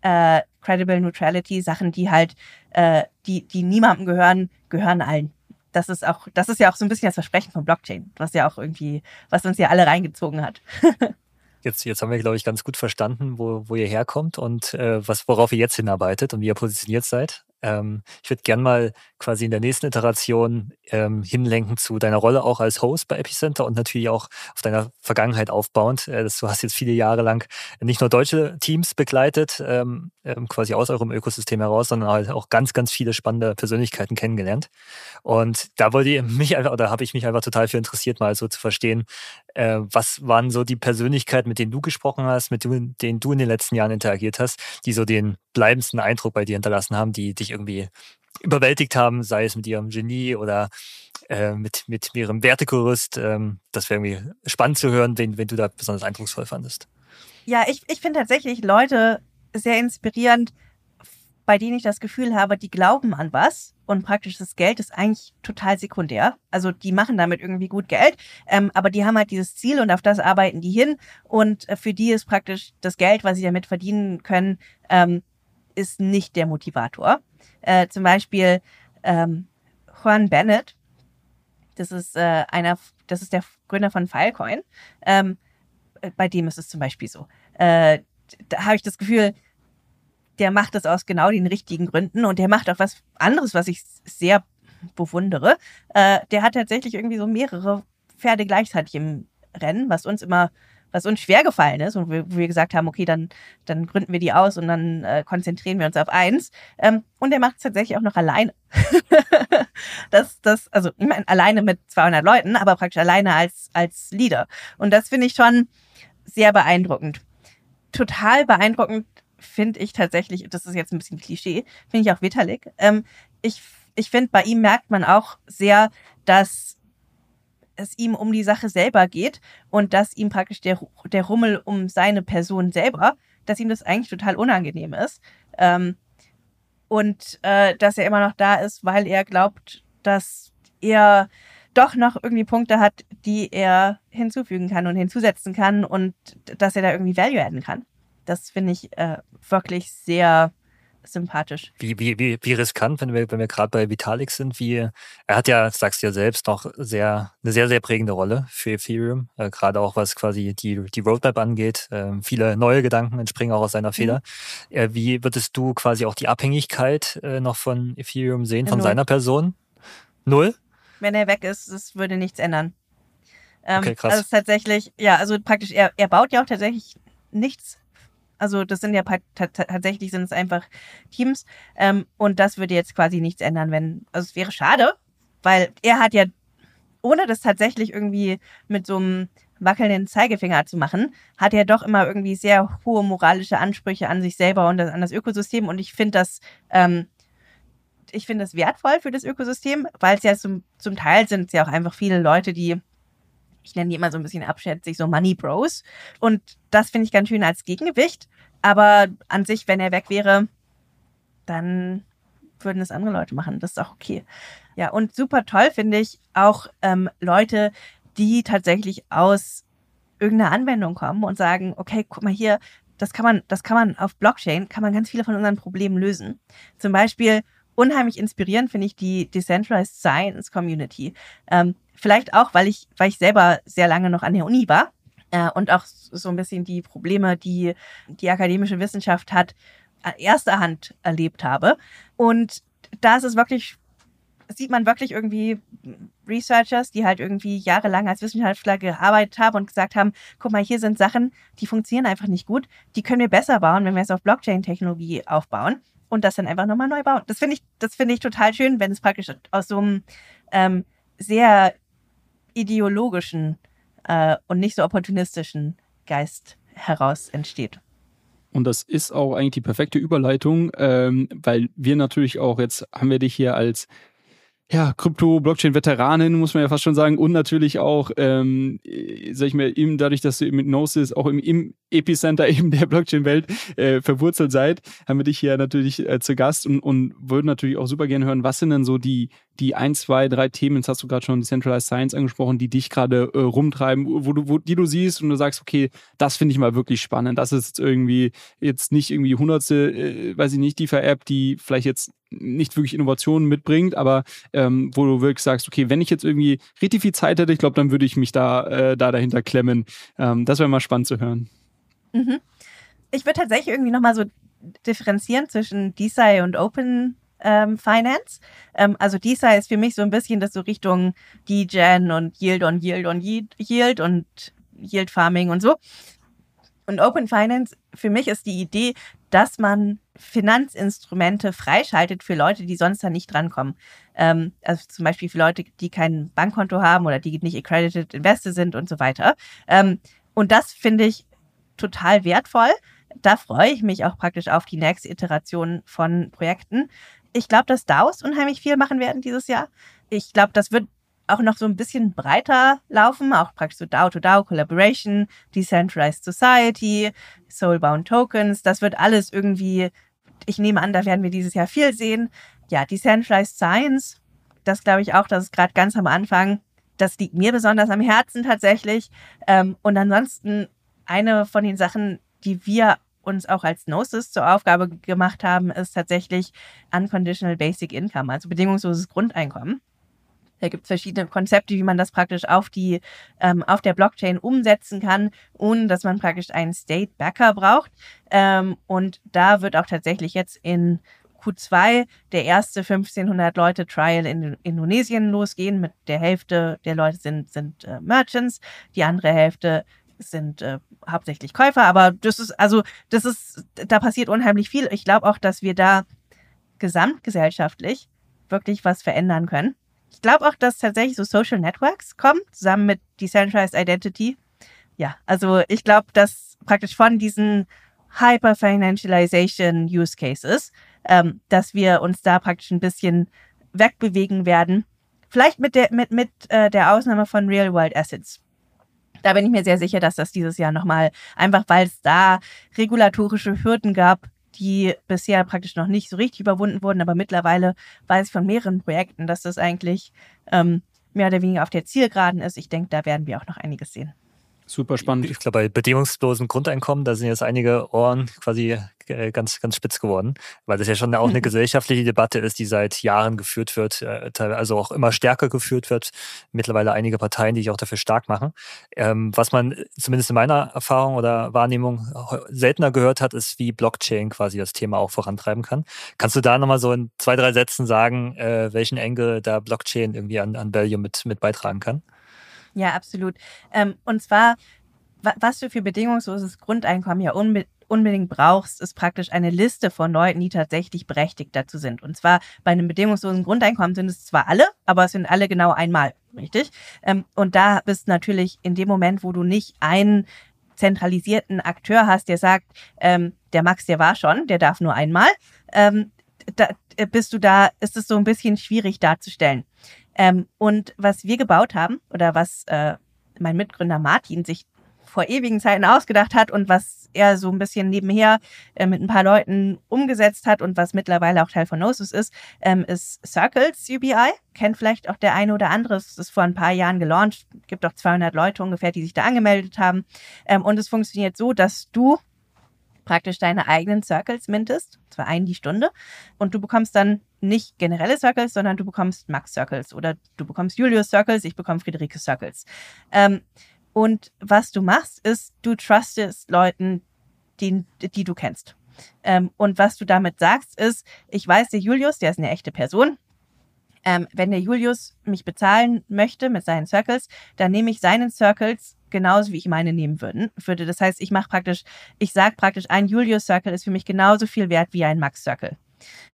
äh, Credible Neutrality, Sachen, die halt, äh, die, die niemandem gehören, gehören allen das ist auch, das ist ja auch so ein bisschen das Versprechen von Blockchain, was ja auch irgendwie, was uns ja alle reingezogen hat. [LAUGHS] Jetzt, jetzt haben wir, glaube ich, ganz gut verstanden, wo, wo ihr herkommt und äh, was, worauf ihr jetzt hinarbeitet und wie ihr positioniert seid. Ähm, ich würde gern mal quasi in der nächsten Iteration ähm, hinlenken zu deiner Rolle auch als Host bei Epicenter und natürlich auch auf deiner Vergangenheit aufbauend. Äh, du hast jetzt viele Jahre lang nicht nur deutsche Teams begleitet, ähm, ähm, quasi aus eurem Ökosystem heraus, sondern halt auch ganz, ganz viele spannende Persönlichkeiten kennengelernt. Und da wollte ich mich einfach, oder habe ich mich einfach total für interessiert, mal so zu verstehen, äh, was waren so die Persönlichkeiten, mit denen du gesprochen hast, mit denen du in den letzten Jahren interagiert hast, die so den bleibendsten Eindruck bei dir hinterlassen haben, die dich irgendwie überwältigt haben, sei es mit ihrem Genie oder äh, mit, mit ihrem Wertegerüst. Ähm, das wäre irgendwie spannend zu hören, wenn, wenn du da besonders eindrucksvoll fandest. Ja, ich, ich finde tatsächlich Leute sehr inspirierend, bei denen ich das Gefühl habe, die glauben an was und praktisch das Geld ist eigentlich total sekundär. Also die machen damit irgendwie gut Geld, ähm, aber die haben halt dieses Ziel und auf das arbeiten die hin und äh, für die ist praktisch das Geld, was sie damit verdienen können, ähm, ist nicht der Motivator. Äh, zum Beispiel ähm, Juan Bennett, das ist äh, einer, das ist der Gründer von Filecoin. Ähm, äh, bei dem ist es zum Beispiel so. Äh, da habe ich das Gefühl, der macht das aus genau den richtigen Gründen und der macht auch was anderes, was ich sehr bewundere. Äh, der hat tatsächlich irgendwie so mehrere Pferde gleichzeitig im Rennen, was uns immer was uns schwer gefallen ist und wo wir gesagt haben, okay, dann, dann gründen wir die aus und dann äh, konzentrieren wir uns auf eins. Ähm, und er macht es tatsächlich auch noch alleine. [LAUGHS] das, das, also ich meine, alleine mit 200 Leuten, aber praktisch alleine als, als Leader. Und das finde ich schon sehr beeindruckend. Total beeindruckend finde ich tatsächlich, das ist jetzt ein bisschen Klischee, finde ich auch Vitalik. Ähm, ich ich finde, bei ihm merkt man auch sehr, dass es ihm um die Sache selber geht und dass ihm praktisch der, der Rummel um seine Person selber, dass ihm das eigentlich total unangenehm ist. Ähm, und äh, dass er immer noch da ist, weil er glaubt, dass er doch noch irgendwie Punkte hat, die er hinzufügen kann und hinzusetzen kann und dass er da irgendwie Value adden kann. Das finde ich äh, wirklich sehr sympathisch. Wie, wie, wie, wie riskant, wenn wir, wenn wir gerade bei Vitalik sind, wie er hat ja, sagst du ja selbst, noch sehr, eine sehr, sehr prägende Rolle für Ethereum, äh, gerade auch was quasi die, die Roadmap angeht. Äh, viele neue Gedanken entspringen auch aus seiner Feder. Mhm. Äh, wie würdest du quasi auch die Abhängigkeit äh, noch von Ethereum sehen, von Null. seiner Person? Null? Wenn er weg ist, es würde nichts ändern. Ähm, okay, krass. Also tatsächlich, ja, also praktisch, er, er baut ja auch tatsächlich nichts also das sind ja tatsächlich sind es einfach Teams. Ähm, und das würde jetzt quasi nichts ändern, wenn, also es wäre schade, weil er hat ja, ohne das tatsächlich irgendwie mit so einem wackelnden Zeigefinger zu machen, hat er doch immer irgendwie sehr hohe moralische Ansprüche an sich selber und an das Ökosystem. Und ich finde das, ähm, ich finde das wertvoll für das Ökosystem, weil es ja zum, zum Teil sind es ja auch einfach viele Leute, die ich nenne die immer so ein bisschen abschätzig, so Money Bros. Und das finde ich ganz schön als Gegengewicht. Aber an sich, wenn er weg wäre, dann würden es andere Leute machen. Das ist auch okay. Ja, und super toll finde ich auch ähm, Leute, die tatsächlich aus irgendeiner Anwendung kommen und sagen, okay, guck mal hier, das kann man, das kann man auf Blockchain, kann man ganz viele von unseren Problemen lösen. Zum Beispiel unheimlich inspirierend finde ich die Decentralized Science Community. Ähm, Vielleicht auch, weil ich, weil ich selber sehr lange noch an der Uni war äh, und auch so ein bisschen die Probleme, die die akademische Wissenschaft hat, erster Hand erlebt habe. Und da ist es wirklich, sieht man wirklich irgendwie Researchers, die halt irgendwie jahrelang als Wissenschaftler gearbeitet haben und gesagt haben, guck mal, hier sind Sachen, die funktionieren einfach nicht gut. Die können wir besser bauen, wenn wir es auf Blockchain-Technologie aufbauen und das dann einfach nochmal neu bauen. Das finde ich, das ich total schön, wenn es praktisch aus so einem ähm, sehr ideologischen äh, und nicht so opportunistischen Geist heraus entsteht. Und das ist auch eigentlich die perfekte Überleitung, ähm, weil wir natürlich auch, jetzt haben wir dich hier als ja, Krypto-Blockchain-Veteranin, muss man ja fast schon sagen, und natürlich auch, ähm, sag ich mal, eben dadurch, dass du mit Gnosis auch im, im Epicenter [LAUGHS] eben der Blockchain-Welt äh, verwurzelt seid, haben wir dich hier natürlich äh, zu Gast und, und würden natürlich auch super gerne hören, was sind denn so die, die ein, zwei, drei Themen, jetzt hast du gerade schon Decentralized Science angesprochen, die dich gerade äh, rumtreiben, wo du, wo, die du siehst und du sagst, okay, das finde ich mal wirklich spannend. Das ist irgendwie jetzt nicht irgendwie hundertste, äh, weiß ich nicht, die App, die vielleicht jetzt nicht wirklich Innovationen mitbringt, aber ähm, wo du wirklich sagst, okay, wenn ich jetzt irgendwie richtig viel Zeit hätte, ich glaube, dann würde ich mich da, äh, da dahinter klemmen. Ähm, das wäre mal spannend zu hören. Mhm. Ich würde tatsächlich irgendwie nochmal so differenzieren zwischen DeSci und Open, ähm, Finance. Ähm, also DeSci ist für mich so ein bisschen das so Richtung DGen und Yield on Yield on Yield und Yield Farming und so. Und Open Finance, für mich ist die Idee, dass man Finanzinstrumente freischaltet für Leute, die sonst da nicht drankommen. Ähm, also zum Beispiel für Leute, die kein Bankkonto haben oder die nicht accredited Investor sind und so weiter. Ähm, und das finde ich total wertvoll. Da freue ich mich auch praktisch auf die nächste Iteration von Projekten. Ich glaube, dass DAOs unheimlich viel machen werden dieses Jahr. Ich glaube, das wird auch noch so ein bisschen breiter laufen, auch praktisch so DAO-to-DAO Collaboration, Decentralized Society, Soulbound Tokens. Das wird alles irgendwie, ich nehme an, da werden wir dieses Jahr viel sehen. Ja, Decentralized Science, das glaube ich auch, das ist gerade ganz am Anfang. Das liegt mir besonders am Herzen tatsächlich. Ähm, und ansonsten eine von den Sachen, die wir uns auch als Gnosis zur Aufgabe gemacht haben, ist tatsächlich Unconditional Basic Income, also bedingungsloses Grundeinkommen. Da gibt es verschiedene Konzepte, wie man das praktisch auf die ähm, auf der Blockchain umsetzen kann, ohne dass man praktisch einen State Backer braucht. Ähm, und da wird auch tatsächlich jetzt in Q2 der erste 1500 Leute Trial in Indonesien losgehen. Mit der Hälfte der Leute sind sind äh, Merchants, die andere Hälfte sind äh, hauptsächlich Käufer. Aber das ist also das ist da passiert unheimlich viel. Ich glaube auch, dass wir da gesamtgesellschaftlich wirklich was verändern können. Ich glaube auch, dass tatsächlich so Social Networks kommen, zusammen mit Decentralized Identity. Ja, also ich glaube, dass praktisch von diesen Hyper-Financialization Use Cases, ähm, dass wir uns da praktisch ein bisschen wegbewegen werden. Vielleicht mit der, mit, mit äh, der Ausnahme von Real-World Assets. Da bin ich mir sehr sicher, dass das dieses Jahr nochmal, einfach weil es da regulatorische Hürden gab, die bisher praktisch noch nicht so richtig überwunden wurden, aber mittlerweile weiß ich von mehreren Projekten, dass das eigentlich ähm, mehr oder weniger auf der Zielgeraden ist. Ich denke, da werden wir auch noch einiges sehen. Super spannend. Ich glaube, bei bedingungslosen Grundeinkommen, da sind jetzt einige Ohren quasi äh, ganz, ganz spitz geworden, weil das ja schon auch eine [LAUGHS] gesellschaftliche Debatte ist, die seit Jahren geführt wird, äh, also auch immer stärker geführt wird. Mittlerweile einige Parteien, die sich auch dafür stark machen. Ähm, was man zumindest in meiner Erfahrung oder Wahrnehmung seltener gehört hat, ist, wie Blockchain quasi das Thema auch vorantreiben kann. Kannst du da nochmal so in zwei, drei Sätzen sagen, äh, welchen Engel da Blockchain irgendwie an, an Value mit, mit beitragen kann? Ja, absolut. Ähm, und zwar, was du für bedingungsloses Grundeinkommen ja unbe unbedingt brauchst, ist praktisch eine Liste von Leuten, die tatsächlich berechtigt dazu sind. Und zwar bei einem bedingungslosen Grundeinkommen sind es zwar alle, aber es sind alle genau einmal, richtig? Ähm, und da bist natürlich in dem Moment, wo du nicht einen zentralisierten Akteur hast, der sagt, ähm, der Max, der war schon, der darf nur einmal, ähm, da äh, bist du da, ist es so ein bisschen schwierig darzustellen. Ähm, und was wir gebaut haben oder was äh, mein Mitgründer Martin sich vor ewigen Zeiten ausgedacht hat und was er so ein bisschen nebenher äh, mit ein paar Leuten umgesetzt hat und was mittlerweile auch Teil von Gnosis ist, ähm, ist Circles UBI. Kennt vielleicht auch der eine oder andere. Es ist vor ein paar Jahren gelauncht. Gibt auch 200 Leute ungefähr, die sich da angemeldet haben. Ähm, und es funktioniert so, dass du praktisch deine eigenen Circles mintest, zwar einen die Stunde, und du bekommst dann nicht generelle Circles, sondern du bekommst Max Circles oder du bekommst Julius Circles, ich bekomme Friederike Circles. Ähm, und was du machst, ist, du trustest Leuten, die, die du kennst. Ähm, und was du damit sagst, ist, ich weiß, der Julius, der ist eine echte Person. Ähm, wenn der Julius mich bezahlen möchte mit seinen Circles, dann nehme ich seinen Circles genauso wie ich meine nehmen würden, würde. Das heißt, ich mache praktisch, ich sage praktisch, ein Julius Circle ist für mich genauso viel wert wie ein Max Circle.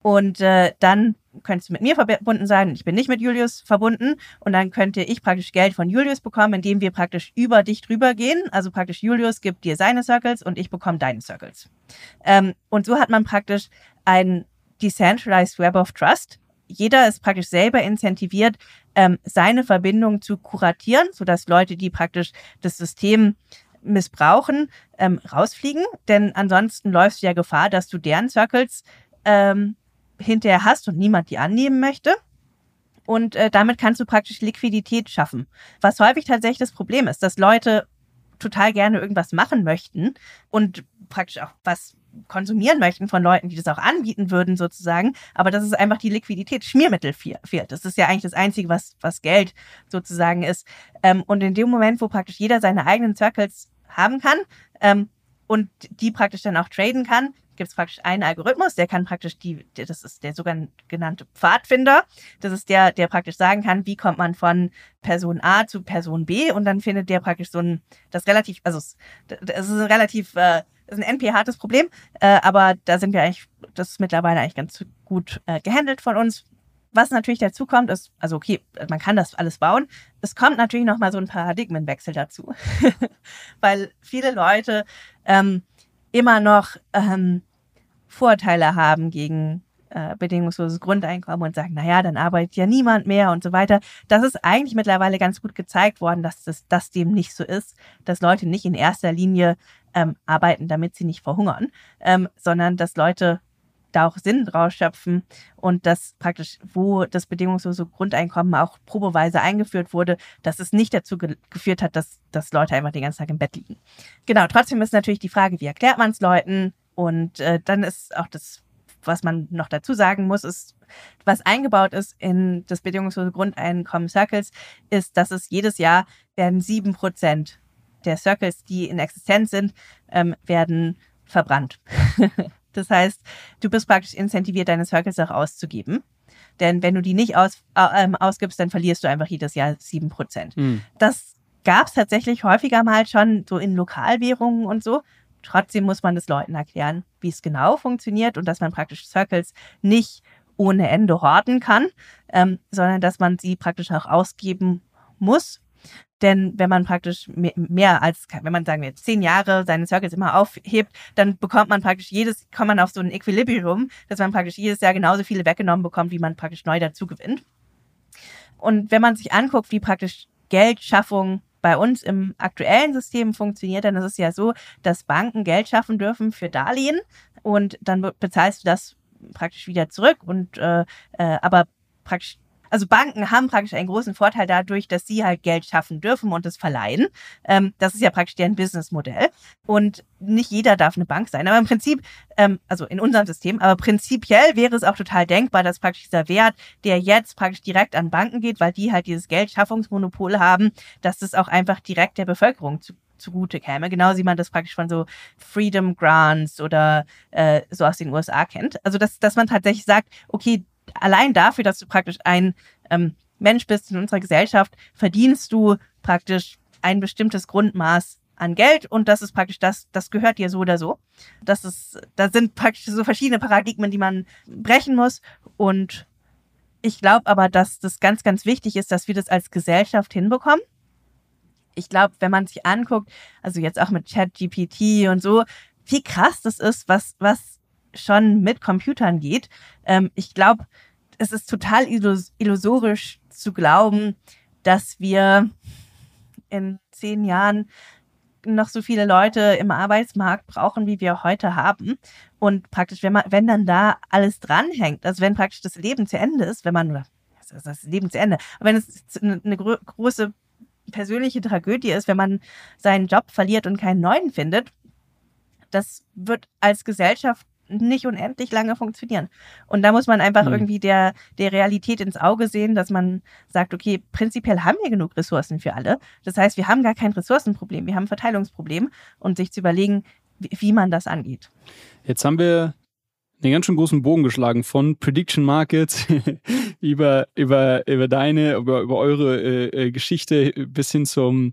Und äh, dann könntest du mit mir verbunden sein ich bin nicht mit Julius verbunden. Und dann könnte ich praktisch Geld von Julius bekommen, indem wir praktisch über dich drüber gehen. Also praktisch Julius gibt dir seine Circles und ich bekomme deine Circles. Ähm, und so hat man praktisch ein Decentralized Web of Trust. Jeder ist praktisch selber incentiviert, ähm, seine Verbindung zu kuratieren, sodass Leute, die praktisch das System missbrauchen, ähm, rausfliegen. Denn ansonsten läufst du ja Gefahr, dass du deren Circles ähm, hinterher hast und niemand die annehmen möchte. Und äh, damit kannst du praktisch Liquidität schaffen. Was häufig tatsächlich das Problem ist, dass Leute total gerne irgendwas machen möchten und praktisch auch was konsumieren möchten von Leuten, die das auch anbieten würden, sozusagen. Aber das ist einfach die Liquidität, Schmiermittel fehlt. Das ist ja eigentlich das Einzige, was, was Geld sozusagen ist. Ähm, und in dem Moment, wo praktisch jeder seine eigenen Circles haben kann ähm, und die praktisch dann auch traden kann, gibt es praktisch einen Algorithmus, der kann praktisch die, das ist der sogenannte Pfadfinder. Das ist der, der praktisch sagen kann, wie kommt man von Person A zu Person B und dann findet der praktisch so ein, das relativ, also es, ist ein relativ, äh, ist ein NP-hartes Problem, äh, aber da sind wir eigentlich, das ist mittlerweile eigentlich ganz gut äh, gehandelt von uns. Was natürlich dazu kommt, ist, also okay, man kann das alles bauen. Es kommt natürlich nochmal so ein Paradigmenwechsel dazu, [LAUGHS] weil viele Leute ähm, immer noch ähm, Vorteile haben gegen äh, bedingungsloses Grundeinkommen und sagen, naja, dann arbeitet ja niemand mehr und so weiter. Das ist eigentlich mittlerweile ganz gut gezeigt worden, dass das, das dem nicht so ist, dass Leute nicht in erster Linie ähm, arbeiten, damit sie nicht verhungern, ähm, sondern dass Leute da auch Sinn draus schöpfen und dass praktisch, wo das bedingungslose Grundeinkommen auch probeweise eingeführt wurde, dass es nicht dazu ge geführt hat, dass, dass Leute einfach den ganzen Tag im Bett liegen. Genau, trotzdem ist natürlich die Frage, wie erklärt man es Leuten? Und äh, dann ist auch das, was man noch dazu sagen muss, ist, was eingebaut ist in das bedingungslose Grundeinkommen Circles, ist, dass es jedes Jahr werden sieben Prozent der Circles, die in Existenz sind, ähm, werden verbrannt. [LAUGHS] das heißt, du bist praktisch incentiviert, deine Circles auch auszugeben. Denn wenn du die nicht aus, äh, ausgibst, dann verlierst du einfach jedes Jahr sieben Prozent. Mhm. Das gab es tatsächlich häufiger mal schon so in Lokalwährungen und so. Trotzdem muss man das Leuten erklären, wie es genau funktioniert und dass man praktisch Circles nicht ohne Ende horten kann, ähm, sondern dass man sie praktisch auch ausgeben muss. Denn wenn man praktisch mehr als, wenn man sagen wir zehn Jahre seine Circles immer aufhebt, dann bekommt man praktisch jedes, kommt man auf so ein Equilibrium, dass man praktisch jedes Jahr genauso viele weggenommen bekommt, wie man praktisch neu dazu gewinnt. Und wenn man sich anguckt, wie praktisch Geldschaffung bei uns im aktuellen System funktioniert, dann ist es ja so, dass Banken Geld schaffen dürfen für Darlehen und dann bezahlst du das praktisch wieder zurück und äh, äh, aber praktisch also Banken haben praktisch einen großen Vorteil dadurch, dass sie halt Geld schaffen dürfen und es verleihen. Ähm, das ist ja praktisch deren Businessmodell. Und nicht jeder darf eine Bank sein. Aber im Prinzip, ähm, also in unserem System, aber prinzipiell wäre es auch total denkbar, dass praktisch dieser Wert, der jetzt praktisch direkt an Banken geht, weil die halt dieses Geldschaffungsmonopol haben, dass das auch einfach direkt der Bevölkerung zu zugute käme. Genau wie man das praktisch von so Freedom Grants oder äh, so aus den USA kennt. Also dass, dass man tatsächlich sagt, okay, allein dafür, dass du praktisch ein ähm, Mensch bist in unserer Gesellschaft, verdienst du praktisch ein bestimmtes Grundmaß an Geld und das ist praktisch das, das gehört dir so oder so. Das ist, da sind praktisch so verschiedene Paradigmen, die man brechen muss und ich glaube aber, dass das ganz, ganz wichtig ist, dass wir das als Gesellschaft hinbekommen ich glaube, wenn man sich anguckt, also jetzt auch mit ChatGPT und so, wie krass das ist, was, was schon mit Computern geht. Ähm, ich glaube, es ist total illusorisch zu glauben, dass wir in zehn Jahren noch so viele Leute im Arbeitsmarkt brauchen, wie wir heute haben. Und praktisch, wenn man, wenn dann da alles dranhängt, also wenn praktisch das Leben zu Ende ist, wenn man, oder das Leben zu Ende, wenn es eine, eine große persönliche Tragödie ist, wenn man seinen Job verliert und keinen neuen findet, das wird als Gesellschaft nicht unendlich lange funktionieren. Und da muss man einfach mhm. irgendwie der, der Realität ins Auge sehen, dass man sagt, okay, prinzipiell haben wir genug Ressourcen für alle. Das heißt, wir haben gar kein Ressourcenproblem, wir haben ein Verteilungsproblem und sich zu überlegen, wie, wie man das angeht. Jetzt haben wir einen ganz schön großen Bogen geschlagen von Prediction Markets [LAUGHS] über, über, über deine, über, über eure äh, äh Geschichte bis hin zum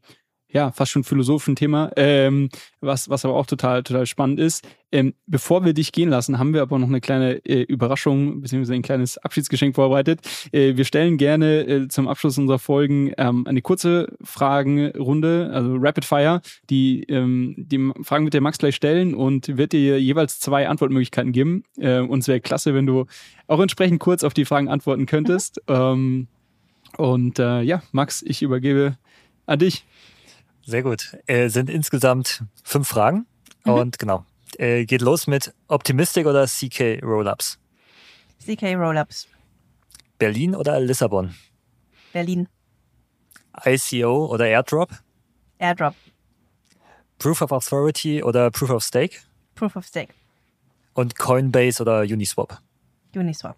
ja, fast schon philosophischen Thema, ähm, was, was aber auch total, total spannend ist. Ähm, bevor wir dich gehen lassen, haben wir aber noch eine kleine äh, Überraschung beziehungsweise ein kleines Abschiedsgeschenk vorbereitet. Äh, wir stellen gerne äh, zum Abschluss unserer Folgen ähm, eine kurze Fragenrunde, also Rapid Fire. Die, ähm, die Fragen wird der Max gleich stellen und wird dir jeweils zwei Antwortmöglichkeiten geben. Äh, und es wäre klasse, wenn du auch entsprechend kurz auf die Fragen antworten könntest. Mhm. Ähm, und äh, ja, Max, ich übergebe an dich. Sehr gut. Äh, sind insgesamt fünf Fragen. Mhm. Und genau. Äh, geht los mit Optimistic oder CK Rollups? CK Rollups. Berlin oder Lissabon? Berlin. ICO oder Airdrop? Airdrop. Proof of Authority oder Proof of Stake? Proof of Stake. Und Coinbase oder Uniswap? Uniswap.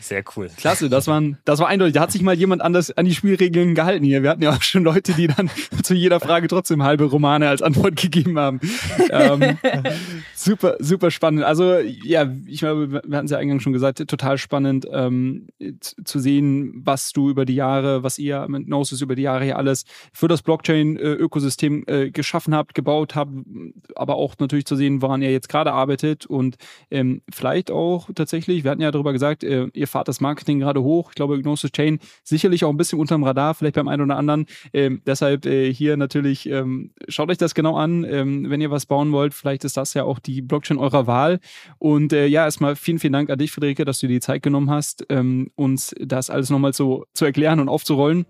Sehr cool. Klasse, das, waren, das war eindeutig. Da hat sich mal jemand anders an die Spielregeln gehalten hier. Wir hatten ja auch schon Leute, die dann [LAUGHS] zu jeder Frage trotzdem halbe Romane als Antwort gegeben haben. ähm, [LAUGHS] super, super spannend. Also ja, ich glaube, wir hatten es ja eingangs schon gesagt, total spannend ähm, zu sehen, was du über die Jahre, was ihr mit Gnosis über die Jahre hier alles für das Blockchain-Ökosystem äh, geschaffen habt, gebaut habt, aber auch natürlich zu sehen, woran ihr jetzt gerade arbeitet und ähm, vielleicht auch tatsächlich, wir hatten ja darüber gesagt, äh, ihr fahrt das Marketing gerade hoch. Ich glaube, Gnosis Chain sicherlich auch ein bisschen unterm Radar, vielleicht beim einen oder anderen. Ähm, deshalb äh, hier natürlich, ähm, schaut euch das genau an, ähm, wenn ihr was bauen wollt. Vielleicht ist das ja auch die Blockchain eurer Wahl. Und äh, ja, erstmal vielen, vielen Dank an dich, Friederike, dass du dir die Zeit genommen hast, ähm, uns das alles nochmal so zu erklären und aufzurollen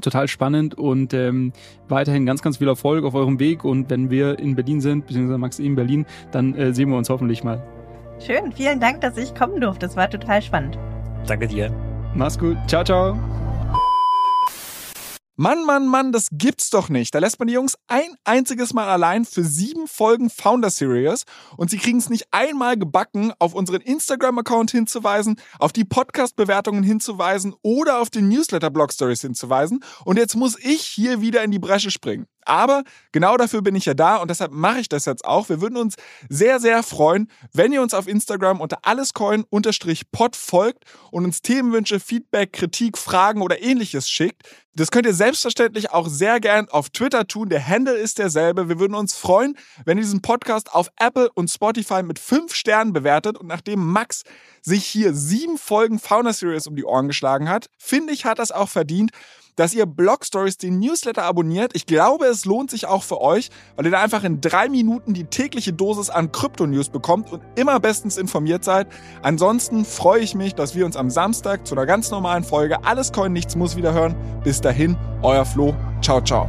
total spannend und ähm, weiterhin ganz, ganz viel Erfolg auf eurem Weg. Und wenn wir in Berlin sind, beziehungsweise Max in Berlin, dann äh, sehen wir uns hoffentlich mal. Schön, vielen Dank, dass ich kommen durfte. Das war total spannend. Danke dir. Mach's gut. Ciao, ciao. Mann, Mann, Mann, das gibt's doch nicht. Da lässt man die Jungs ein einziges Mal allein für sieben Folgen Founder Series und sie kriegen es nicht einmal gebacken, auf unseren Instagram-Account hinzuweisen, auf die Podcast-Bewertungen hinzuweisen oder auf den Newsletter-Blog-Stories hinzuweisen. Und jetzt muss ich hier wieder in die Bresche springen. Aber genau dafür bin ich ja da und deshalb mache ich das jetzt auch. Wir würden uns sehr, sehr freuen, wenn ihr uns auf Instagram unter allescoin-pod folgt und uns Themenwünsche, Feedback, Kritik, Fragen oder ähnliches schickt. Das könnt ihr selbstverständlich auch sehr gern auf Twitter tun. Der Handle ist derselbe. Wir würden uns freuen, wenn ihr diesen Podcast auf Apple und Spotify mit fünf Sternen bewertet. Und nachdem Max sich hier sieben Folgen Fauna Series um die Ohren geschlagen hat, finde ich, hat das auch verdient, dass ihr Blog Stories den Newsletter abonniert. Ich glaube, es lohnt sich auch für euch, weil ihr da einfach in drei Minuten die tägliche Dosis an Krypto-News bekommt und immer bestens informiert seid. Ansonsten freue ich mich, dass wir uns am Samstag zu einer ganz normalen Folge Alles Coin Nichts Muss wieder hören. Bis dahin, euer Flo. Ciao, ciao.